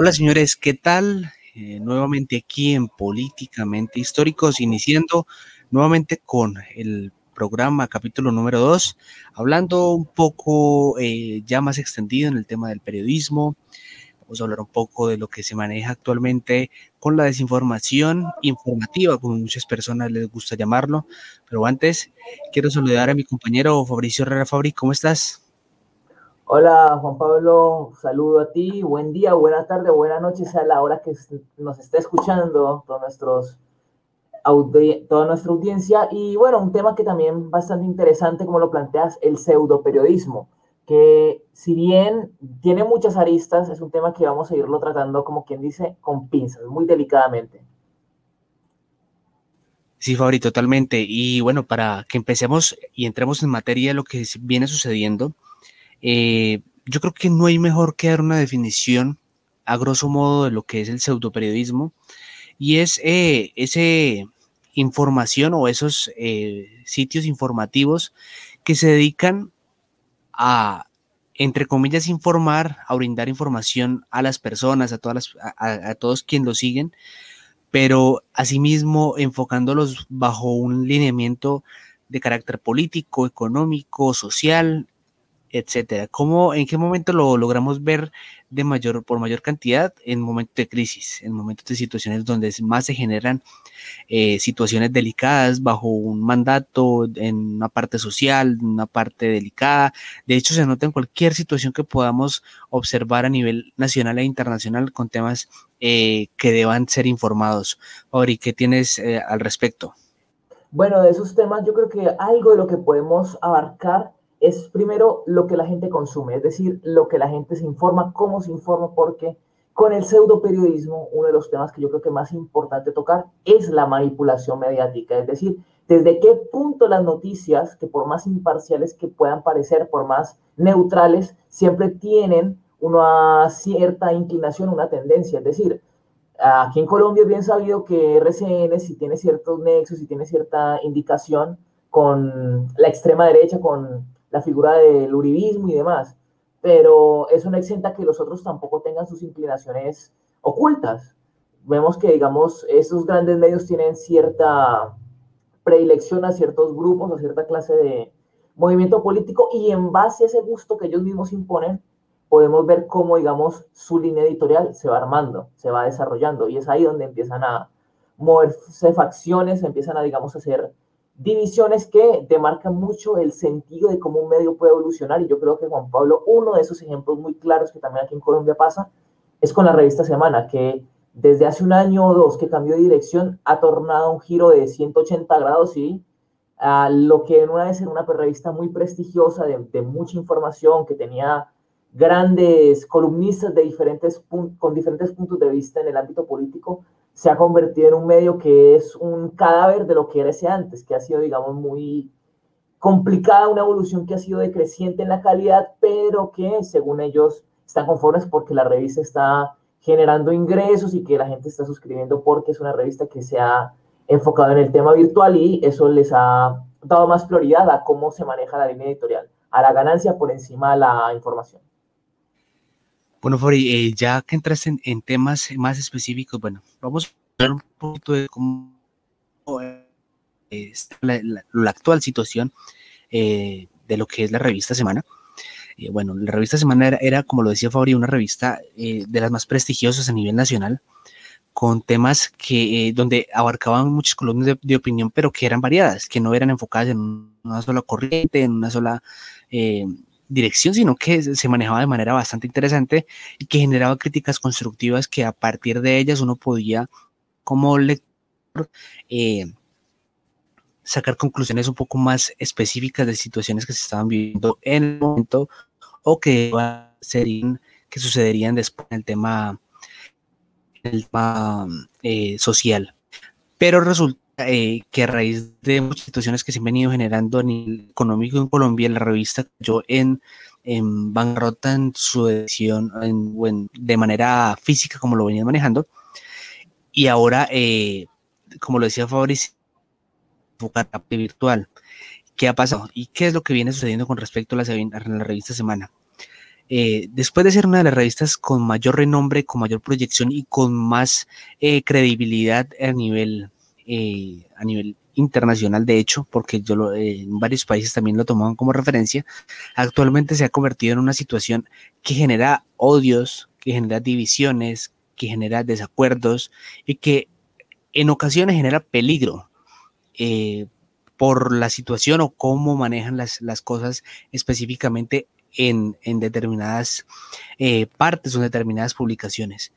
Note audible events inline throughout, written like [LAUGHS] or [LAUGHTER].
Hola señores, ¿qué tal? Eh, nuevamente aquí en Políticamente Históricos, iniciando nuevamente con el programa capítulo número 2, hablando un poco eh, ya más extendido en el tema del periodismo. Vamos a hablar un poco de lo que se maneja actualmente con la desinformación informativa, como muchas personas les gusta llamarlo. Pero antes, quiero saludar a mi compañero Fabricio Herrera Fabri, ¿cómo estás? Hola Juan Pablo, saludo a ti, buen día, buena tarde, buena noche, sea la hora que nos está escuchando todos nuestros toda nuestra audiencia y bueno, un tema que también bastante interesante como lo planteas, el pseudo periodismo, que si bien tiene muchas aristas, es un tema que vamos a irlo tratando como quien dice con pinzas, muy delicadamente. Sí, Fabri, totalmente. Y bueno, para que empecemos y entremos en materia de lo que viene sucediendo, eh, yo creo que no hay mejor que dar una definición a grosso modo de lo que es el pseudoperiodismo y es eh, esa información o esos eh, sitios informativos que se dedican a, entre comillas, informar, a brindar información a las personas, a, todas a, todos quienes lo siguen, pero asimismo enfocándolos bajo un lineamiento de carácter político, económico, social, etcétera. ¿Cómo, en qué momento lo logramos ver de mayor, por mayor cantidad? En momentos de crisis, en momentos de situaciones donde más se generan eh, situaciones delicadas bajo un mandato, en una parte social, una parte delicada. De hecho, se nota en cualquier situación que podamos observar a nivel nacional e internacional con temas eh, que deban ser informados. Ori, ¿qué tienes eh, al respecto? Bueno, de esos temas yo creo que algo de lo que podemos abarcar es primero lo que la gente consume, es decir, lo que la gente se informa, cómo se informa, porque con el pseudo periodismo, uno de los temas que yo creo que más importante tocar es la manipulación mediática, es decir, desde qué punto las noticias, que por más imparciales que puedan parecer, por más neutrales, siempre tienen una cierta inclinación, una tendencia, es decir, aquí en Colombia es bien sabido que RCN, si tiene ciertos nexos, si tiene cierta indicación con la extrema derecha, con la figura del uribismo y demás, pero eso no exenta que los otros tampoco tengan sus inclinaciones ocultas. Vemos que, digamos, estos grandes medios tienen cierta predilección a ciertos grupos, a cierta clase de movimiento político y en base a ese gusto que ellos mismos imponen, podemos ver cómo, digamos, su línea editorial se va armando, se va desarrollando y es ahí donde empiezan a moverse facciones, empiezan a, digamos, a hacer divisiones que demarcan mucho el sentido de cómo un medio puede evolucionar. Y yo creo que Juan Pablo, uno de esos ejemplos muy claros que también aquí en Colombia pasa, es con la revista Semana, que desde hace un año o dos que cambió de dirección ha tornado un giro de 180 grados y a lo que en una vez era una revista muy prestigiosa, de, de mucha información, que tenía grandes columnistas de diferentes con diferentes puntos de vista en el ámbito político, se ha convertido en un medio que es un cadáver de lo que era ese antes, que ha sido, digamos, muy complicada, una evolución que ha sido decreciente en la calidad, pero que según ellos están conformes porque la revista está generando ingresos y que la gente está suscribiendo porque es una revista que se ha enfocado en el tema virtual y eso les ha dado más prioridad a cómo se maneja la línea editorial, a la ganancia por encima de la información. Bueno, Fori, eh, ya que entras en, temas más específicos, bueno, vamos a hablar un poquito de cómo es la, actual situación eh, de lo que es la revista Semana. Eh, bueno, la revista Semana era, como lo decía Fabri, una revista de las más prestigiosas a nivel nacional, con temas que donde abarcaban muchas columnas de, opinión, pero que eran variadas, que no eran enfocadas en una sola corriente, en una sola dirección, sino que se manejaba de manera bastante interesante y que generaba críticas constructivas que a partir de ellas uno podía, como lector, eh, sacar conclusiones un poco más específicas de situaciones que se estaban viviendo en el momento o que serían, que sucederían después en el tema, el tema eh, social. Pero resulta eh, que a raíz de muchas situaciones que se han venido generando a nivel económico en Colombia, la revista cayó en, en bancarrota en su edición de manera física como lo venían manejando. Y ahora, eh, como lo decía Fabricio, enfocar la virtual. ¿Qué ha pasado? ¿Y qué es lo que viene sucediendo con respecto a la, a revista Semana? eh, después de ser una de las revistas con mayor renombre, con mayor proyección y con más credibilidad a nivel, eh, a nivel internacional, de hecho, porque yo en varios países también lo tomaban como referencia, actualmente se ha convertido en una situación que genera odios, que genera divisiones, que genera desacuerdos y que en ocasiones genera peligro por la situación o cómo manejan las, las cosas específicamente en, determinadas eh, partes o en determinadas publicaciones.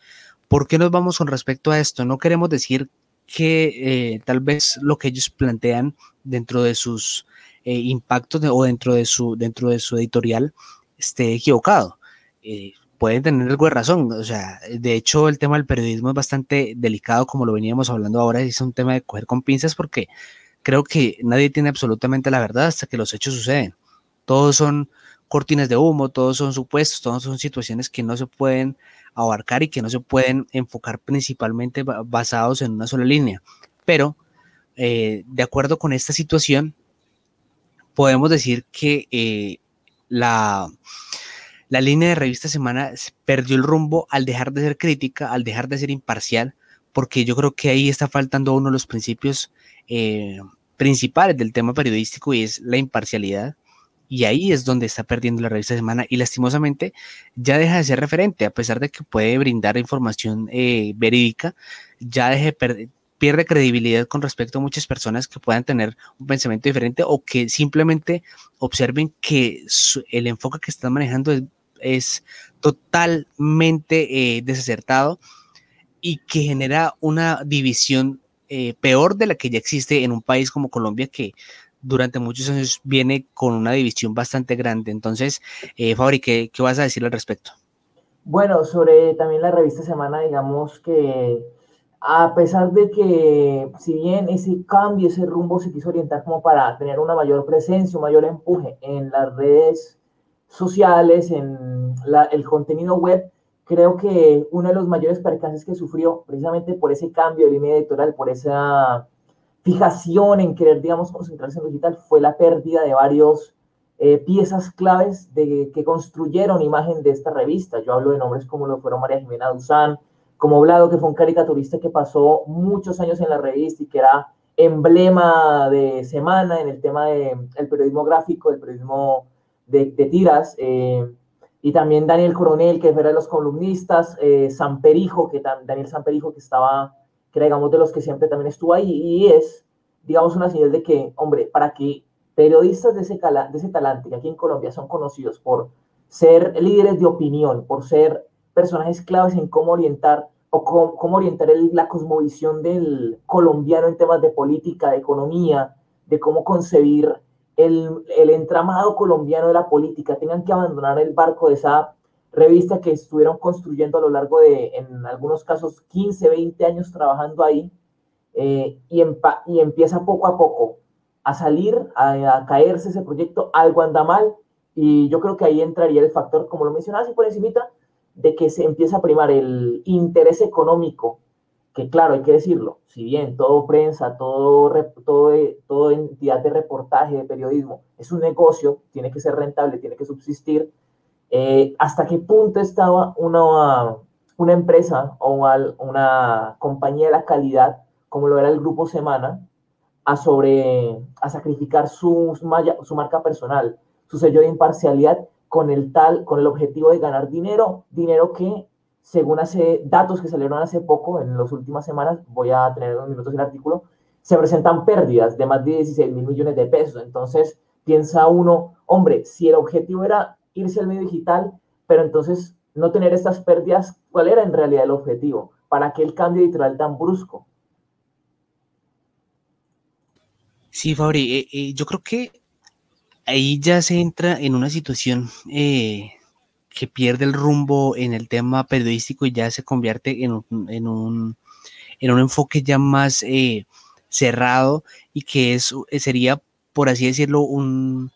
¿Por qué nos vamos con respecto a esto? No queremos decir que eh, tal vez lo que ellos plantean dentro de sus eh, impactos o dentro de, su, dentro de su editorial esté equivocado. pueden tener algo de razón. O sea, de hecho, el tema del periodismo es bastante delicado, como lo veníamos hablando ahora, es un tema de coger con pinzas porque creo que nadie tiene absolutamente la verdad hasta que los hechos suceden. Todos son cortinas de humo, todos son supuestos, todos son situaciones que no se pueden abarcar y que no se pueden enfocar principalmente basados en una sola línea. Pero, eh, de acuerdo con esta situación, podemos decir que eh, la, la línea de revista Semana perdió el rumbo al dejar de ser crítica, al dejar de ser imparcial, porque yo creo que ahí está faltando uno de los principios eh, principales del tema periodístico y es la imparcialidad y ahí es donde está perdiendo la revista Semana y lastimosamente ya deja de ser referente, a pesar de que puede brindar información eh, verídica, ya deje pierde credibilidad con respecto a muchas personas que puedan tener un pensamiento diferente o que simplemente observen que el enfoque que están manejando es, totalmente eh, desacertado y que genera una división eh, peor de la que ya existe en un país como Colombia que durante muchos años viene con una división bastante grande. Entonces, eh, Fabri, ¿qué, ¿qué, vas a decir al respecto? Bueno, sobre también la revista Semana, digamos que a pesar de que si bien ese cambio, ese rumbo se quiso orientar como para tener una mayor presencia, un mayor empuje en las redes sociales, en el contenido web, creo que uno de los mayores percances que sufrió precisamente por ese cambio de línea editorial, por esa fijación en querer, digamos, concentrarse en lo digital fue la pérdida de varios eh, piezas claves de, que construyeron imagen de esta revista. Yo hablo de nombres como lo fueron María Jimena Duzán, como Blado, que fue un caricaturista que pasó muchos años en la revista y que era emblema de semana en el tema del el periodismo gráfico, el periodismo de, tiras. Eh, y también Daniel Coronel, que era de los columnistas, eh, Perijo que Daniel Perijo que estaba que digamos, de los que siempre también estuvo ahí, y es, digamos, una señal de que, hombre, para que periodistas de ese, de ese talante, que aquí en Colombia son conocidos por ser líderes de opinión, por ser personajes claves en cómo orientar o cómo, orientar la cosmovisión del colombiano en temas de política, de economía, de cómo concebir el, el entramado colombiano de la política, tengan que abandonar el barco de esa revista que estuvieron construyendo a lo largo de, en algunos casos, 15, 20 años trabajando ahí, eh, y, y, empieza poco a poco a salir, a, caerse ese proyecto, algo anda mal, y yo creo que ahí entraría el factor, como lo mencionaba así por encimita, de que se empieza a primar el interés económico, que claro, hay que decirlo, si bien todo prensa, todo, todo, todo entidad de reportaje, de periodismo, es un negocio, tiene que ser rentable, tiene que subsistir, eh, hasta qué punto estaba una, una empresa o una compañía de la calidad, como lo era el Grupo Semana, a, sobre, a sacrificar su, su marca personal, su sello de imparcialidad con el tal, con el objetivo de ganar dinero, dinero que según hace datos que salieron hace poco, en las últimas semanas, voy a tener unos minutos el artículo, se presentan pérdidas de más de 16 mil millones de pesos. Entonces piensa uno, hombre, si el objetivo era irse al medio digital, pero entonces no tener estas pérdidas, ¿cuál era en realidad el objetivo? ¿Para qué el cambio editorial tan brusco? Sí, Fabri, eh, eh, yo creo que ahí ya se entra en una situación eh, que pierde el rumbo en el tema periodístico y ya se convierte en un, en un, en un enfoque ya más cerrado y que es, sería, por así decirlo, un,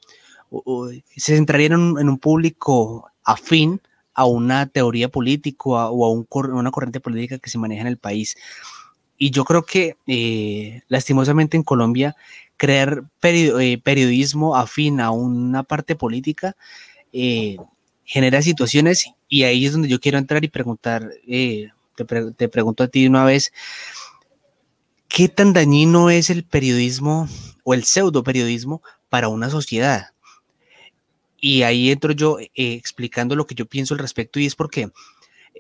se centraría en un, público afín a una teoría política o a una corriente política que se maneja en el país. Y yo creo que eh, lastimosamente en Colombia crear eh, periodismo afín a una parte política eh, genera situaciones y ahí es donde yo quiero entrar y preguntar, eh, te, te, pregunto a ti una vez, ¿qué tan dañino es el periodismo o el pseudo periodismo para una sociedad? Y ahí entro yo eh, explicando lo que yo pienso al respecto y es porque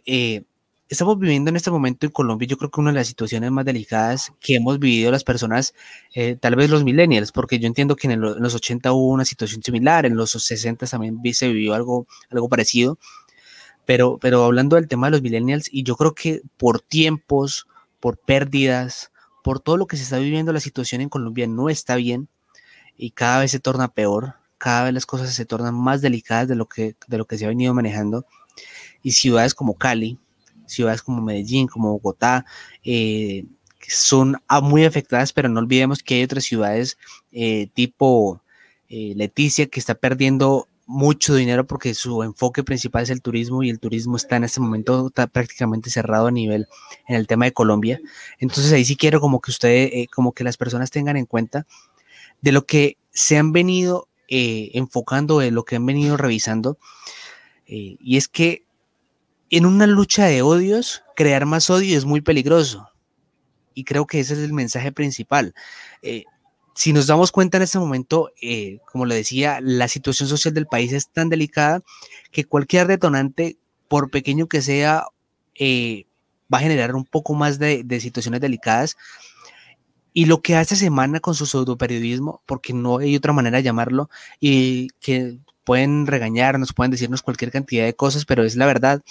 eh, estamos viviendo en este momento en Colombia, yo creo que una de las situaciones más delicadas que hemos vivido las personas, eh, tal vez los millennials, porque yo entiendo que en, los 80 hubo una situación similar, en los 60 también se vivió algo, algo parecido, pero, pero hablando del tema de los millennials, y yo creo que por tiempos, por pérdidas, por todo lo que se está viviendo, la situación en Colombia no está bien y cada vez se torna peor, cada vez las cosas se tornan más delicadas de lo que, de lo que se ha venido manejando, y ciudades como Cali, ciudades como Medellín, como Bogotá, eh, son muy afectadas, pero no olvidemos que hay otras ciudades eh, tipo eh, Leticia que está perdiendo mucho dinero porque su enfoque principal es el turismo y el turismo está en este momento prácticamente cerrado a nivel en el tema de Colombia. Entonces ahí sí quiero como que ustedes, como que las personas tengan en cuenta de lo que se han venido enfocando, de lo que han venido revisando. y es que en una lucha de odios, crear más odio es muy peligroso. Y creo que ese es el mensaje principal. Eh, si nos damos cuenta en este momento, eh, como le decía, la situación social del país es tan delicada que cualquier detonante, por pequeño que sea, eh, va a generar un poco más de, situaciones delicadas. Y lo que hace Semana con su pseudoperiodismo, porque no hay otra manera de llamarlo, y que pueden regañarnos, pueden decirnos cualquier cantidad de cosas, pero es la verdad.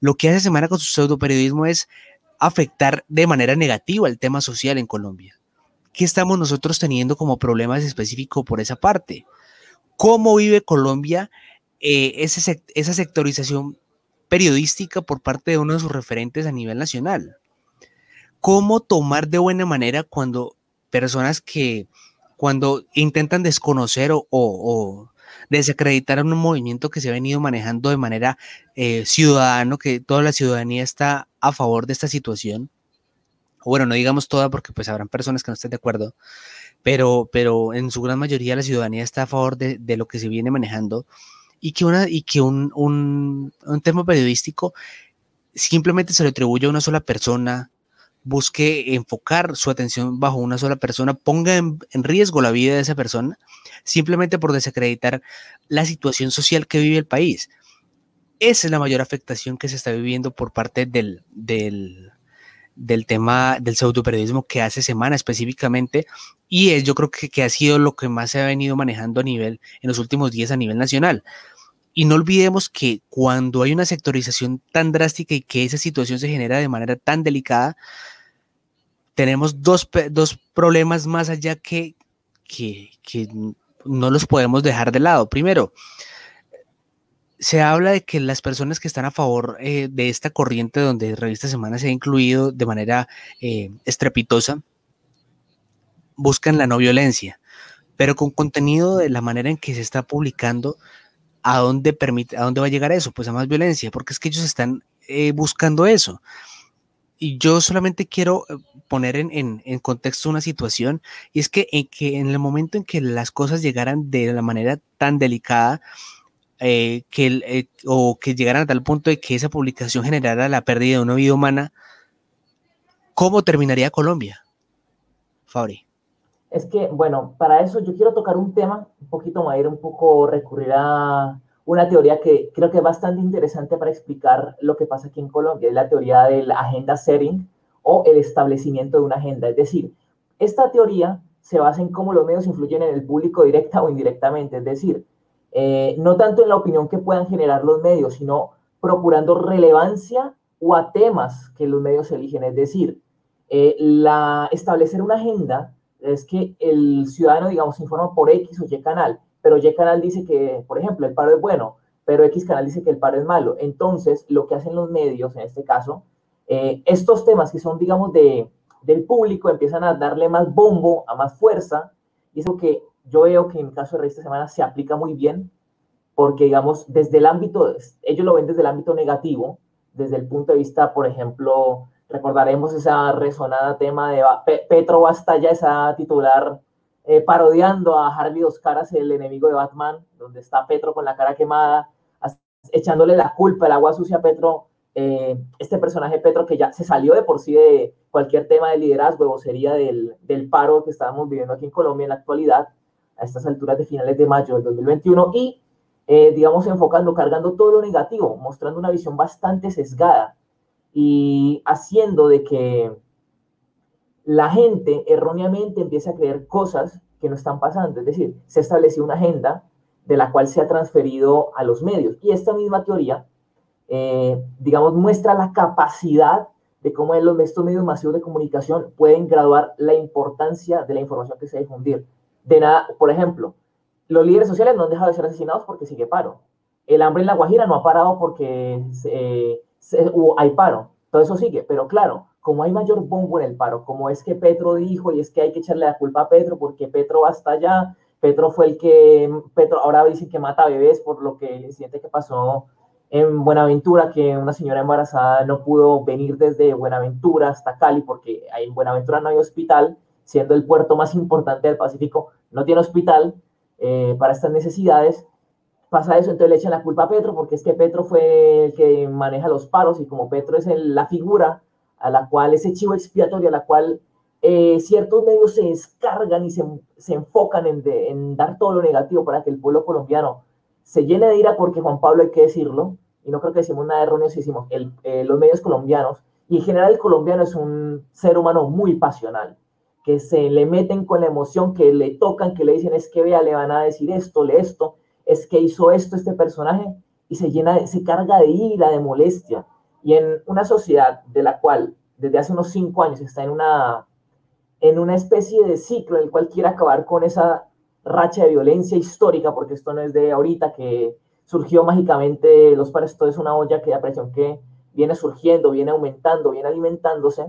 Lo que hace Semana con su pseudoperiodismo es afectar de manera negativa el tema social en Colombia. ¿Qué estamos nosotros teniendo como problemas específicos por esa parte? ¿Cómo vive Colombia eh, esa sectorización periodística por parte de uno de sus referentes a nivel nacional? ¿Cómo tomar de buena manera cuando personas que cuando intentan desconocer o desacreditar un movimiento que se ha venido manejando de manera eh, ciudadano, que toda la ciudadanía está a favor de esta situación. Bueno, no digamos toda porque pues habrán personas que no estén de acuerdo, pero, pero en su gran mayoría la ciudadanía está a favor de, lo que se viene manejando y que, una, y que un, un, un tema periodístico simplemente se le atribuye a una sola persona, busque enfocar su atención bajo una sola persona, ponga en, riesgo la vida de esa persona, simplemente por desacreditar la situación social que vive el país. Esa es la mayor afectación que se está viviendo por parte del, del, del tema del pseudoperiodismo que hace semana específicamente y es, yo creo que, que, ha sido lo que más se ha venido manejando a nivel en los últimos días a nivel nacional. Y no olvidemos que cuando hay una sectorización tan drástica y que esa situación se genera de manera tan delicada, tenemos dos, dos problemas más allá que, que, que, no los podemos dejar de lado. Primero, se habla de que las personas que están a favor eh, de esta corriente donde Revista Semana se ha incluido de manera eh, estrepitosa, buscan la no violencia, pero con contenido de la manera en que se está publicando, ¿a dónde, permite, ¿a dónde va a llegar eso? Pues a más violencia, porque es que ellos están eh, buscando eso. Y yo solamente quiero eh, poner en, en, contexto una situación, y es que en, que en el momento en que las cosas llegaran de la manera tan delicada, eh, que eh, o que llegaran a tal punto de que esa publicación generara la pérdida de una vida humana, ¿cómo terminaría Colombia? Fabri. Es que, bueno, para eso yo quiero tocar un tema un poquito más, un poco recurrir a una teoría que creo que es bastante interesante para explicar lo que pasa aquí en Colombia, es la teoría del agenda setting o el establecimiento de una agenda. Es decir, esta teoría se basa en cómo los medios influyen en el público directa o indirectamente, es decir, eh, no tanto en la opinión que puedan generar los medios, sino procurando relevancia o a temas que los medios eligen. Es decir, eh, establecer una agenda es que el ciudadano, digamos, informa por X o Y canal, pero Y canal dice que, por ejemplo, el paro es bueno, pero X canal dice que el paro es malo. Entonces, lo que hacen los medios, en este caso, eh, estos temas que son, digamos, de, del público, empiezan a darle más bombo, a más fuerza, y eso que yo veo que en el caso de esta Semana se aplica muy bien, porque, digamos, desde el ámbito, ellos lo ven desde el ámbito negativo, desde el punto de vista, por ejemplo, recordaremos esa resonada tema de Petro Basta ya esa titular eh, parodiando a Harvey Dos Caras, el enemigo de Batman, donde está Petro con la cara quemada, echándole la culpa, el agua sucia a Petro, eh, este personaje Petro que ya se salió de por sí de cualquier tema de liderazgo, sería del, del paro que estábamos viviendo aquí en Colombia en la actualidad, a estas alturas de finales de mayo del 2021, y eh, digamos enfocando, cargando todo lo negativo, mostrando una visión bastante sesgada y haciendo de que la gente erróneamente empiece a creer cosas que no están pasando. Es decir, se estableció una agenda de la cual se ha transferido a los medios. Y esta misma teoría, eh, digamos, muestra la capacidad de cómo estos medios masivos de comunicación pueden graduar la importancia de la información que se difundir. De nada, por ejemplo, los líderes sociales no han dejado de ser asesinados porque sigue paro. El hambre en la Guajira no ha parado porque hay paro. Todo eso sigue. Pero claro, como hay mayor bombo en el paro, como es que Petro dijo y es que hay que echarle la culpa a Petro porque Petro va hasta allá, Petro fue el que, Petro ahora dicen que mata bebés por lo que el incidente que pasó en Buenaventura, que una señora embarazada no pudo venir desde Buenaventura hasta Cali porque en Buenaventura no hay hospital, siendo el puerto más importante del Pacífico, no tiene hospital, eh, para estas necesidades. Pasa eso, entonces le echan la culpa a Petro, porque es que Petro fue el que maneja los paros y como Petro es la figura a la cual, ese chivo expiatorio, a la cual eh, ciertos medios se descargan y se, se enfocan en, en, dar todo lo negativo para que el pueblo colombiano se llene de ira, porque Juan Pablo hay que decirlo, y no creo que decimos nada erróneo si decimos, eh, los medios colombianos, y en general el colombiano es un ser humano muy pasional que se le meten con la emoción, que le tocan, que le dicen es que vea, le van a decir esto, le esto, es que hizo esto este personaje y se llena, se carga de ira, de molestia. Y en una sociedad de la cual desde hace unos cinco años está en una, en una especie de ciclo en el cual quiere acabar con esa racha de violencia histórica, porque esto no es de ahorita que surgió mágicamente los pares, esto es una olla que de presión que viene surgiendo, viene aumentando, viene alimentándose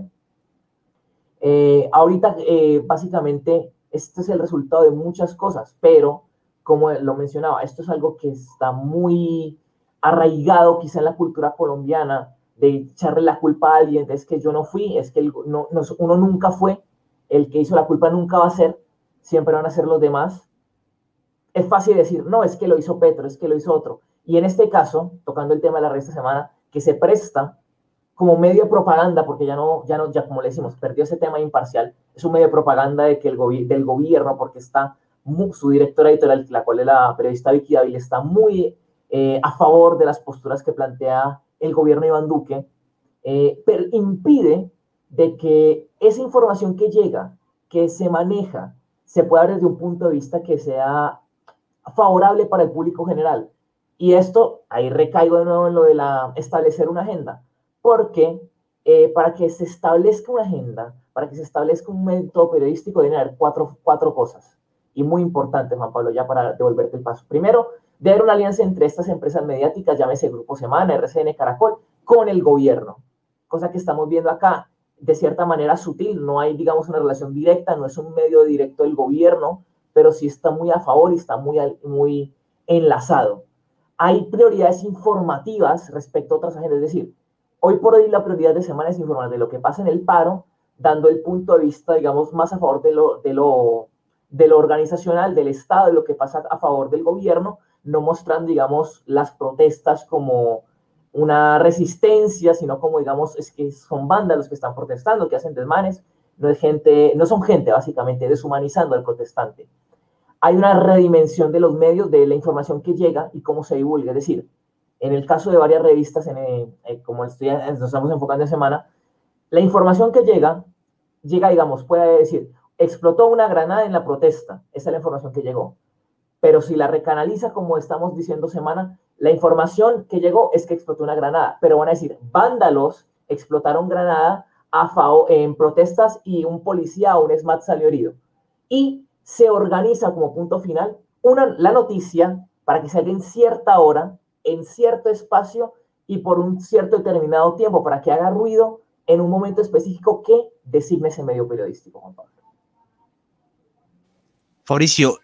eh, ahorita, eh, básicamente, este es el resultado de muchas cosas, pero como lo mencionaba, esto es algo que está muy arraigado quizá en la cultura colombiana, de echarle la culpa a alguien, es que yo no fui, es que no, uno nunca fue, el que hizo la culpa nunca va a ser, siempre van a ser los demás. Es fácil decir, no, es que lo hizo Petro, es que lo hizo otro. Y en este caso, tocando el tema de la esta semana, que se presta como medio de propaganda, porque ya no, ya no, ya como le decimos, perdió ese tema imparcial, es un medio de propaganda de que el del gobierno, porque está su directora editorial, la cual es la periodista Vicky Dávila, está muy eh, a favor de las posturas que plantea el gobierno de Iván Duque, eh, pero impide de que esa información que llega, que se maneja, se pueda ver desde un punto de vista que sea favorable para el público general. Y esto, ahí recaigo de nuevo en lo de la, establecer una agenda porque eh, para que se establezca una agenda, para que se establezca un método periodístico, deben haber cuatro, cuatro cosas. Y muy importante, Juan Pablo, ya para devolverte el paso. Primero, haber una alianza entre estas empresas mediáticas, llámese Grupo Semana, RCN, Caracol, con el gobierno. Cosa que estamos viendo acá, de cierta manera sutil, no hay, digamos, una relación directa, no es un medio directo del gobierno, pero sí está muy a favor y está muy, muy enlazado. Hay prioridades informativas respecto a otras agendas, es decir, Hoy por hoy la prioridad de semana es informar de lo que pasa en el paro, dando el punto de vista, digamos, más a favor de lo, de lo, de lo organizacional, del Estado, de lo que pasa a favor del gobierno, no mostrando, digamos, las protestas como una resistencia, sino como, digamos, es que son bandas los que están protestando, que hacen desmanes, no es gente, no son gente, básicamente, deshumanizando al protestante. Hay una redimensión de los medios, de la información que llega y cómo se divulga, es decir, en el caso de varias revistas, en, eh, como estoy, nos estamos enfocando en semana, la información que llega, llega, digamos, puede decir, explotó una granada en la protesta, esa es la información que llegó. Pero si la recanaliza, como estamos diciendo semana, la información que llegó es que explotó una granada, pero van a decir, vándalos explotaron granada a FAO en protestas y un policía o un SMAT salió herido. Y se organiza como punto final una, la noticia para que salga en cierta hora en cierto espacio y por un cierto determinado tiempo para que haga ruido en un momento específico que designe ese medio periodístico, Juan Pablo. Fabricio,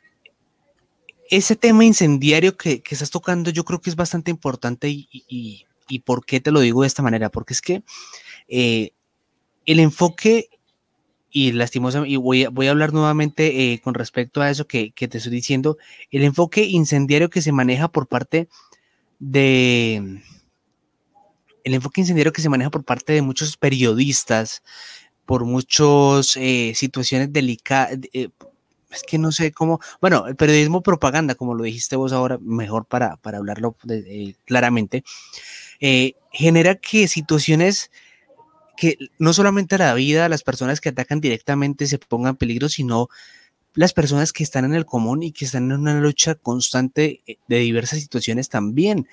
ese tema incendiario que, estás tocando yo creo que es bastante importante y, por qué te lo digo de esta manera, porque es que eh, el enfoque y lastimosamente, y voy a, voy a hablar nuevamente eh, con respecto a eso que, que, te estoy diciendo, el enfoque incendiario que se maneja por parte de el enfoque incendiario que se maneja por parte de muchos periodistas, por muchas eh, situaciones delicadas, es que no sé cómo, bueno, el periodismo propaganda, como lo dijiste vos ahora, mejor para, para hablarlo eh, claramente, genera que situaciones que no solamente la vida, las personas que atacan directamente se pongan en peligro, sino las personas que están en el común y que están en una lucha constante de diversas situaciones también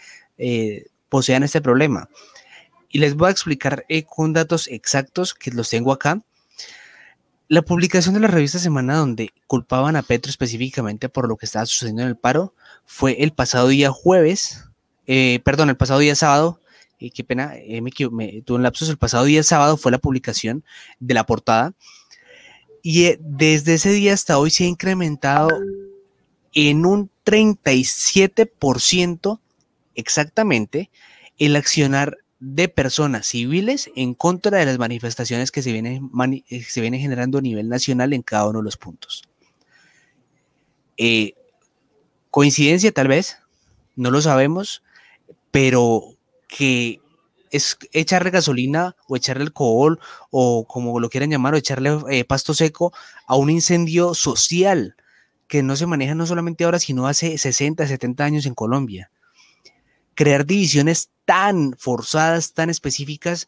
posean este problema. Y les voy a explicar eh, con datos exactos que los tengo acá. La publicación de la revista Semana donde culpaban a Petro específicamente por lo que estaba sucediendo en el paro fue el pasado día jueves, eh, perdón, el pasado día sábado, eh, qué pena, me, tuve un lapsus, el pasado día sábado fue la publicación de la portada y desde ese día hasta hoy se ha incrementado en un 37% exactamente el accionar de personas civiles en contra de las manifestaciones que se vienen, eh, se vienen generando a nivel nacional en cada uno de los puntos. Eh, coincidencia tal vez, no lo sabemos, pero que es echarle gasolina o echarle alcohol o como lo quieran llamar o echarle eh, pasto seco a un incendio social que no se maneja no solamente ahora, sino hace 60, 70 años en Colombia crear divisiones tan forzadas, tan específicas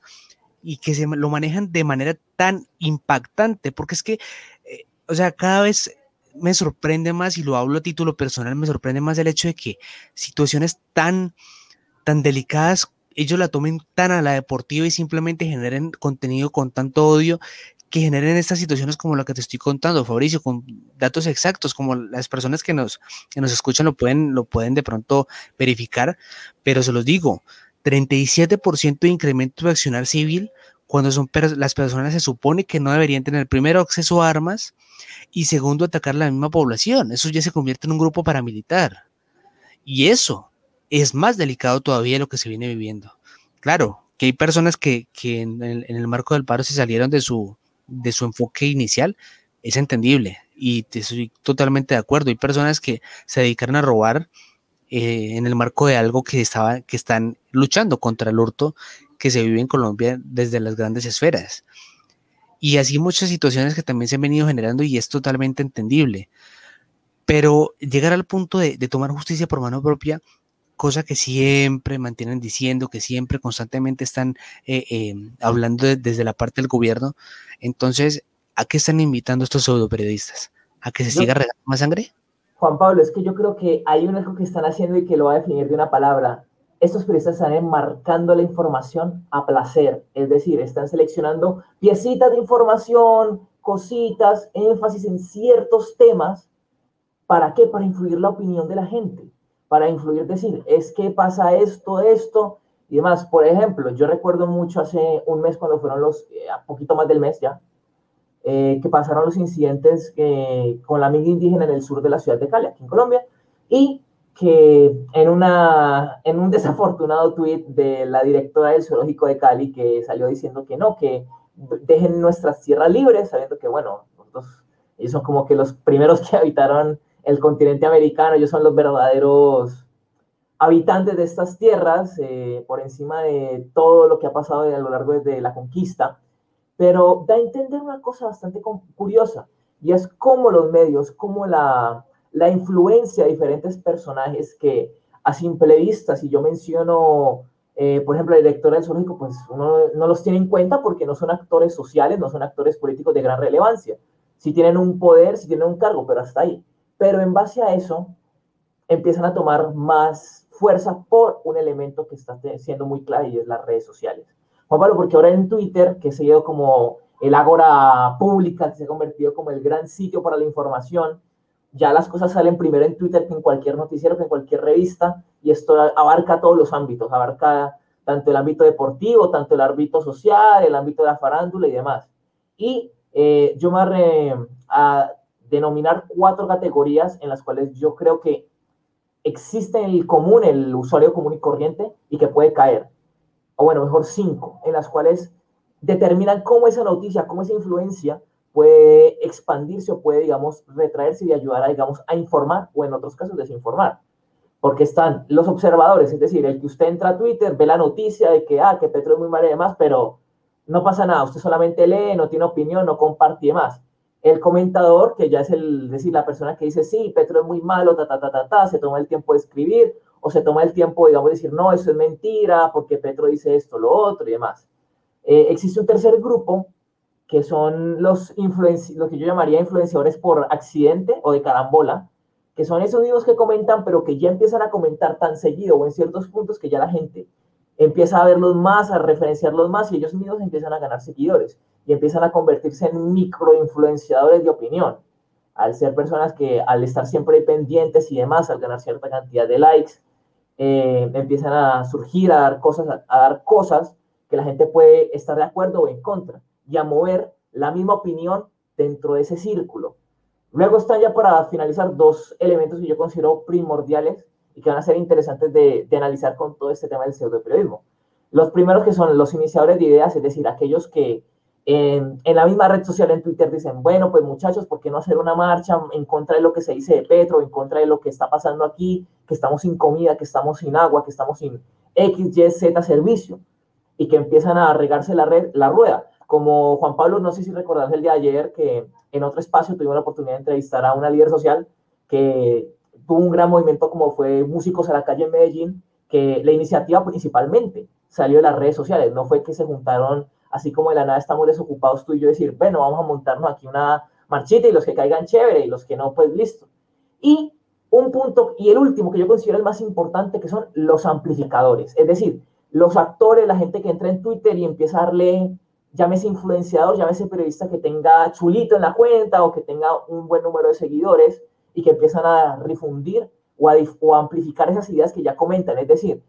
y que se lo manejan de manera tan impactante, porque es que, eh, o sea, cada vez me sorprende más, y lo hablo a título personal, me sorprende más el hecho de que situaciones tan, tan delicadas, ellos la tomen tan a la deportiva y simplemente generen contenido con tanto odio que generen estas situaciones como la que te estoy contando, Fabricio, con datos exactos, como las personas que nos, que nos escuchan lo pueden, lo pueden de pronto verificar, pero se los digo, 37% de incremento de accionar civil cuando son las personas se supone que no deberían tener primero acceso a armas y segundo atacar a la misma población. Eso ya se convierte en un grupo paramilitar. Y eso es más delicado todavía de lo que se viene viviendo. Claro, que hay personas que, que en, el, en, el, marco del paro se salieron de su, de su enfoque inicial, es entendible y estoy totalmente de acuerdo. Hay personas que se dedicaron a robar eh, en el marco de algo que, estaba, que están luchando contra el hurto que se vive en Colombia desde las grandes esferas. Y así muchas situaciones que también se han venido generando y es totalmente entendible. Pero llegar al punto de, tomar justicia por mano propia, cosa que siempre mantienen diciendo, que siempre constantemente están eh, eh, hablando desde la parte del gobierno, entonces, ¿a qué están invitando estos pseudo periodistas? ¿A que se siga regando más sangre? Juan Pablo, es que yo creo que hay un algo que están haciendo y que lo va a definir de una palabra. Estos periodistas están enmarcando la información a placer, es decir, están seleccionando piecitas de información, cositas, énfasis en ciertos temas. ¿Para qué? Para influir la opinión de la gente, para influir, decir, es que pasa esto, esto, y demás. Por ejemplo, yo recuerdo mucho hace un mes cuando fueron los, eh, a poquito más del mes ya, eh, que pasaron los incidentes con la amiga indígena en el sur de la ciudad de Cali, aquí en Colombia, y que en, una, en un [LAUGHS] desafortunado tuit de la directora del zoológico de Cali que salió diciendo que no, que dejen nuestras tierras libres, sabiendo que, bueno, ellos son como que los primeros [LAUGHS] que habitaron el continente americano, ellos son los verdaderos habitantes de estas tierras, eh, por encima de todo lo que ha pasado a lo largo de la conquista, pero da a entender una cosa bastante curiosa, y es cómo los medios, cómo la, la influencia de diferentes personajes que a simple vista, si yo menciono, eh, por ejemplo, la directora del zoológico, pues uno no los tiene en cuenta porque no son actores sociales, no son actores políticos de gran relevancia. Si tienen un poder, si tienen un cargo, pero hasta ahí. Pero en base a eso, empiezan a tomar más fuerza por un elemento que está siendo muy claro y es las redes sociales. Juan Pablo, porque ahora en Twitter, que se ha ido como el ágora pública, que se ha convertido como el gran sitio para la información, ya las cosas salen primero en Twitter que en cualquier noticiero, que en cualquier revista, y esto abarca todos los ámbitos, abarca tanto el ámbito deportivo, tanto el ámbito social, el ámbito de la farándula y demás. Y eh, yo me voy a denominar cuatro categorías en las cuales yo creo que existe el común, el usuario común y corriente, y que puede caer. O bueno, mejor cinco, en las cuales determinan cómo esa noticia, cómo esa influencia puede expandirse o puede, digamos, retraerse y ayudar a, digamos, a informar o en otros casos desinformar. porque están los observadores, es decir, el que usted entra a Twitter, ve la noticia de que, ah, que Petro es muy mal y demás, pero no pasa nada, usted solamente lee, no tiene opinión, no comparte más. El comentador, que ya es el, decir, la persona que dice, sí, Petro es muy malo, ta, ta, ta, ta, ta, se toma el tiempo de escribir, o se toma el tiempo, digamos, de decir, no, eso es mentira, porque Petro dice esto, lo otro y demás. Eh, existe un tercer grupo, que son los, lo que yo llamaría influenciadores por accidente o de carambola, que son esos mismos que comentan, pero que ya empiezan a comentar tan seguido o en ciertos puntos que ya la gente empieza a verlos más, a referenciarlos más y ellos mismos empiezan a ganar seguidores y empiezan a convertirse en microinfluenciadores de opinión. Al ser personas que al estar siempre pendientes y demás, al ganar cierta cantidad de likes, eh, empiezan a surgir, a dar, cosas, a dar cosas que la gente puede estar de acuerdo o en contra y a mover la misma opinión dentro de ese círculo. Luego están ya para finalizar dos elementos que yo considero primordiales y que van a ser interesantes de, analizar con todo este tema del pseudoperiodismo. Los primeros que son los iniciadores de ideas, es decir, aquellos que en, la misma red social, en Twitter, dicen, bueno, pues muchachos, ¿por qué no hacer una marcha en contra de lo que se dice de Petro, en contra de lo que está pasando aquí, que estamos sin comida, que estamos sin agua, que estamos sin X, Y, Z servicio? Y que empiezan a regarse la, red, la rueda. Como Juan Pablo, no sé si recordás el de ayer que en otro espacio tuvimos la oportunidad de entrevistar a una líder social que tuvo un gran movimiento como fue Músicos a la calle en Medellín, que la iniciativa principalmente salió de las redes sociales, no fue que se juntaron así como de la nada estamos desocupados tú y yo decir, bueno, vamos a montarnos aquí una marchita y los que caigan chévere y los que no, pues listo. Y un punto, y el último que yo considero el más importante, que son los amplificadores, es decir, los actores, la gente que entra en Twitter y empieza a darle llámese influenciador, llámese periodista que tenga chulito en la cuenta o que tenga un buen número de seguidores y que empiezan a difundir o a, amplificar esas ideas que ya comentan. Es decir,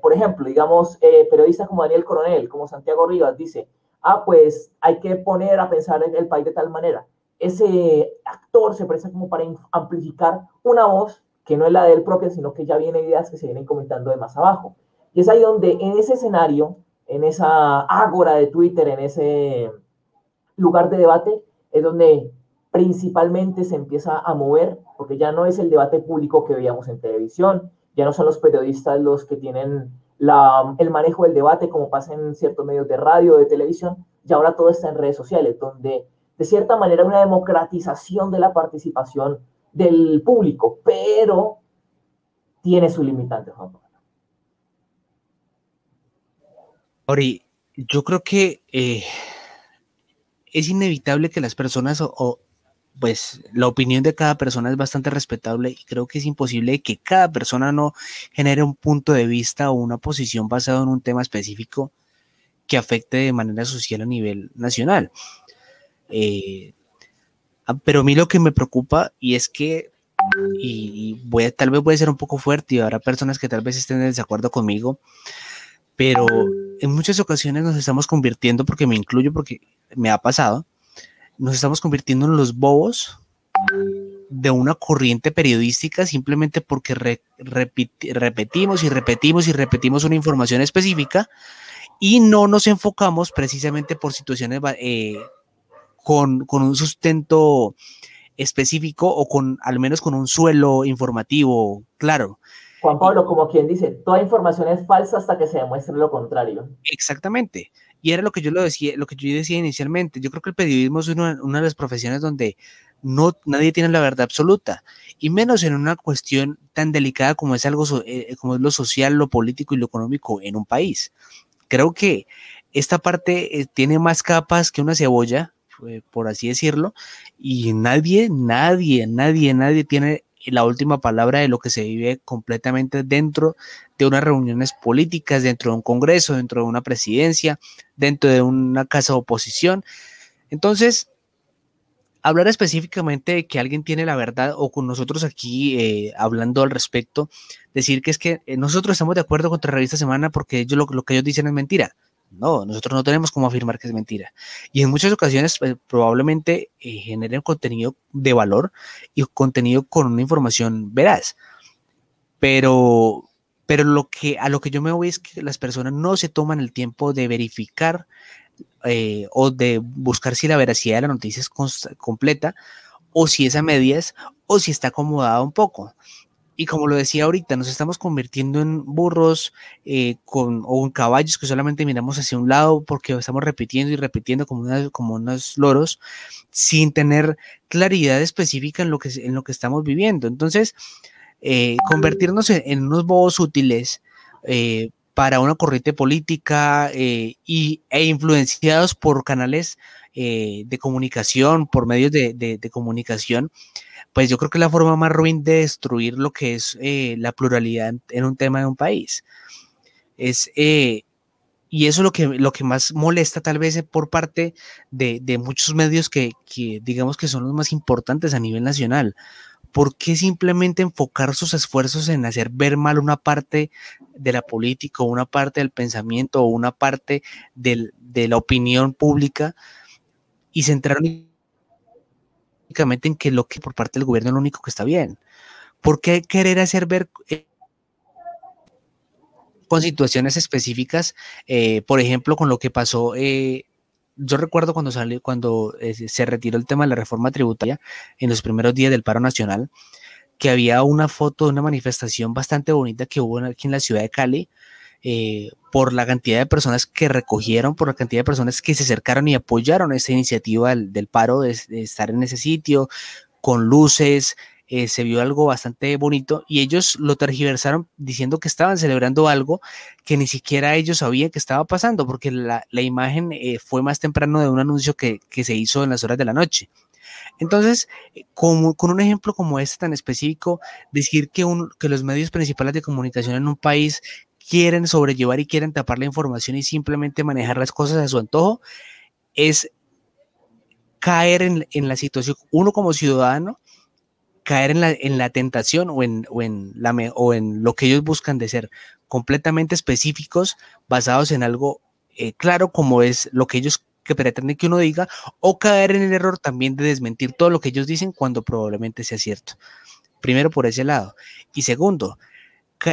por ejemplo, digamos, eh, periodistas como Daniel Coronel, como Santiago Rivas, dice, ah, pues hay que poner a pensar en el país de tal manera. Ese actor se presta como para amplificar una voz que no es la de él propia, sino que ya viene ideas que se vienen comentando de más abajo. Y es ahí donde en ese escenario en esa ágora de Twitter, en ese lugar de debate, es donde principalmente se empieza a mover, porque ya no es el debate público que veíamos en televisión, ya no son los periodistas los que tienen la, el manejo del debate como pasa en ciertos medios de radio, de televisión, y ahora todo está en redes sociales, donde de cierta manera una democratización de la participación del público, pero tiene su limitante, Ori, yo creo que eh, es inevitable que las personas o, pues la opinión de cada persona es bastante respetable y creo que es imposible que cada persona no genere un punto de vista o una posición basado en un tema específico que afecte de manera social a nivel nacional. Eh, ah, pero a mí lo que me preocupa y es que, y, tal vez voy a ser un poco fuerte y habrá personas que tal vez estén en desacuerdo conmigo, pero en muchas ocasiones nos estamos convirtiendo, porque me incluyo, porque me ha pasado, nos estamos convirtiendo en los bobos de una corriente periodística simplemente porque repetimos y repetimos y repetimos una información específica y no nos enfocamos precisamente por situaciones eh, con, con, un sustento específico o con al menos con un suelo informativo claro. Juan Pablo, como quien dice, toda información es falsa hasta que se demuestre lo contrario. Exactamente. Y era lo que yo lo decía, lo que yo decía inicialmente. Yo creo que el periodismo es una, de las profesiones donde no nadie tiene la verdad absoluta y menos en una cuestión tan delicada como es algo eh, como es lo social, lo político y lo económico en un país. Creo que esta parte eh, tiene más capas que una cebolla, eh, por así decirlo, y nadie, nadie, nadie, nadie tiene la última palabra de lo que se vive completamente dentro de unas reuniones políticas, dentro de un Congreso, dentro de una presidencia, dentro de una casa de oposición. Entonces, hablar específicamente de que alguien tiene la verdad o con nosotros aquí eh, hablando al respecto, decir que es que eh, nosotros estamos de acuerdo con la revista Semana porque ellos, lo que ellos dicen es mentira. No, nosotros no tenemos cómo afirmar que es mentira. Y en muchas ocasiones pues, probablemente eh, generen contenido de valor y contenido con una información veraz. Pero, pero lo que, a lo que yo me voy es que las personas no se toman el tiempo de verificar eh, o de buscar si la veracidad de la noticia es completa o si es a medias o si está acomodada un poco. Y como lo decía ahorita, nos estamos convirtiendo en burros eh, con, o en caballos que solamente miramos hacia un lado porque estamos repitiendo y repitiendo como, como unos loros sin tener claridad específica en lo que, en lo que estamos viviendo. Entonces, eh, convertirnos en, unos bobos útiles eh, para una corriente política y, e influenciados por canales de comunicación, por medios de, de comunicación, pues yo creo que es la forma más ruin de destruir lo que es eh, la pluralidad en, un tema de un país. Es, eh, y eso es lo que, lo que más molesta tal vez por parte de, muchos medios que, digamos que son los más importantes a nivel nacional. ¿Por qué simplemente enfocar sus esfuerzos en hacer ver mal una parte de la política una parte del pensamiento o una parte de la opinión pública y centrar en que lo que por parte del gobierno es lo único que está bien. ¿Por qué querer hacer ver eh, con situaciones específicas, eh, por ejemplo, con lo que pasó, eh, yo recuerdo cuando salió, cuando se retiró el tema de la reforma tributaria en los primeros días del paro nacional, que había una foto de una manifestación bastante bonita que hubo aquí en la ciudad de Cali, eh, por la cantidad de personas que recogieron, por la cantidad de personas que se acercaron y apoyaron esta iniciativa del, paro de, estar en ese sitio, con luces, eh, se vio algo bastante bonito y ellos lo tergiversaron diciendo que estaban celebrando algo que ni siquiera ellos sabían que estaba pasando, porque la, imagen eh, fue más temprano de un anuncio que, se hizo en las horas de la noche. Entonces, con, un ejemplo como este tan específico, decir que los medios principales de comunicación en un país quieren sobrellevar y quieren tapar la información y simplemente manejar las cosas a su antojo, es caer en, la situación, uno como ciudadano, caer en la, en la tentación o en, en la, o en lo que ellos buscan de ser completamente específicos, basados en algo eh, claro como es lo que ellos que pretenden que uno diga, o caer en el error también de desmentir todo lo que ellos dicen cuando probablemente sea cierto. Primero por ese lado. Y segundo,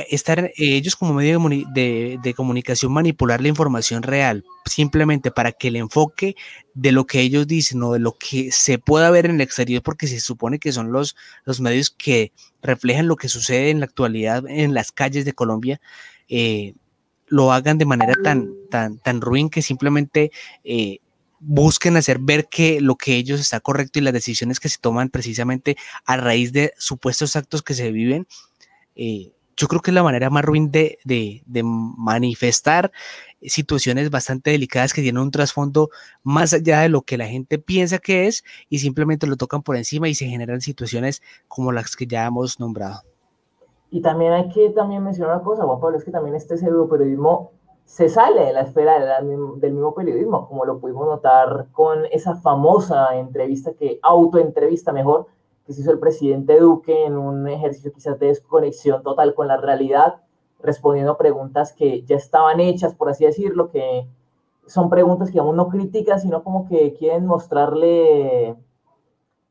estar eh, ellos como medio de, comunicación manipular la información real simplemente para que el enfoque de lo que ellos dicen o de lo que se pueda ver en el exterior porque se supone que son los, los medios que reflejan lo que sucede en la actualidad en las calles de Colombia eh, lo hagan de manera tan, tan, tan ruin que simplemente eh, busquen hacer ver que lo que ellos está correcto y las decisiones que se toman precisamente a raíz de supuestos actos que se viven yo creo que es la manera más ruin de, manifestar situaciones bastante delicadas que tienen un trasfondo más allá de lo que la gente piensa que es y simplemente lo tocan por encima y se generan situaciones como las que ya hemos nombrado. Y también hay que también mencionar una cosa, Juan Pablo, es que también este pseudo periodismo se sale de la esfera del mismo periodismo, como lo pudimos notar con esa famosa entrevista que, autoentrevista mejor, que se hizo el presidente Duque en un ejercicio quizás de desconexión total con la realidad, respondiendo a preguntas que ya estaban hechas, por así decirlo, que son preguntas que aún no critican, sino como que quieren mostrarle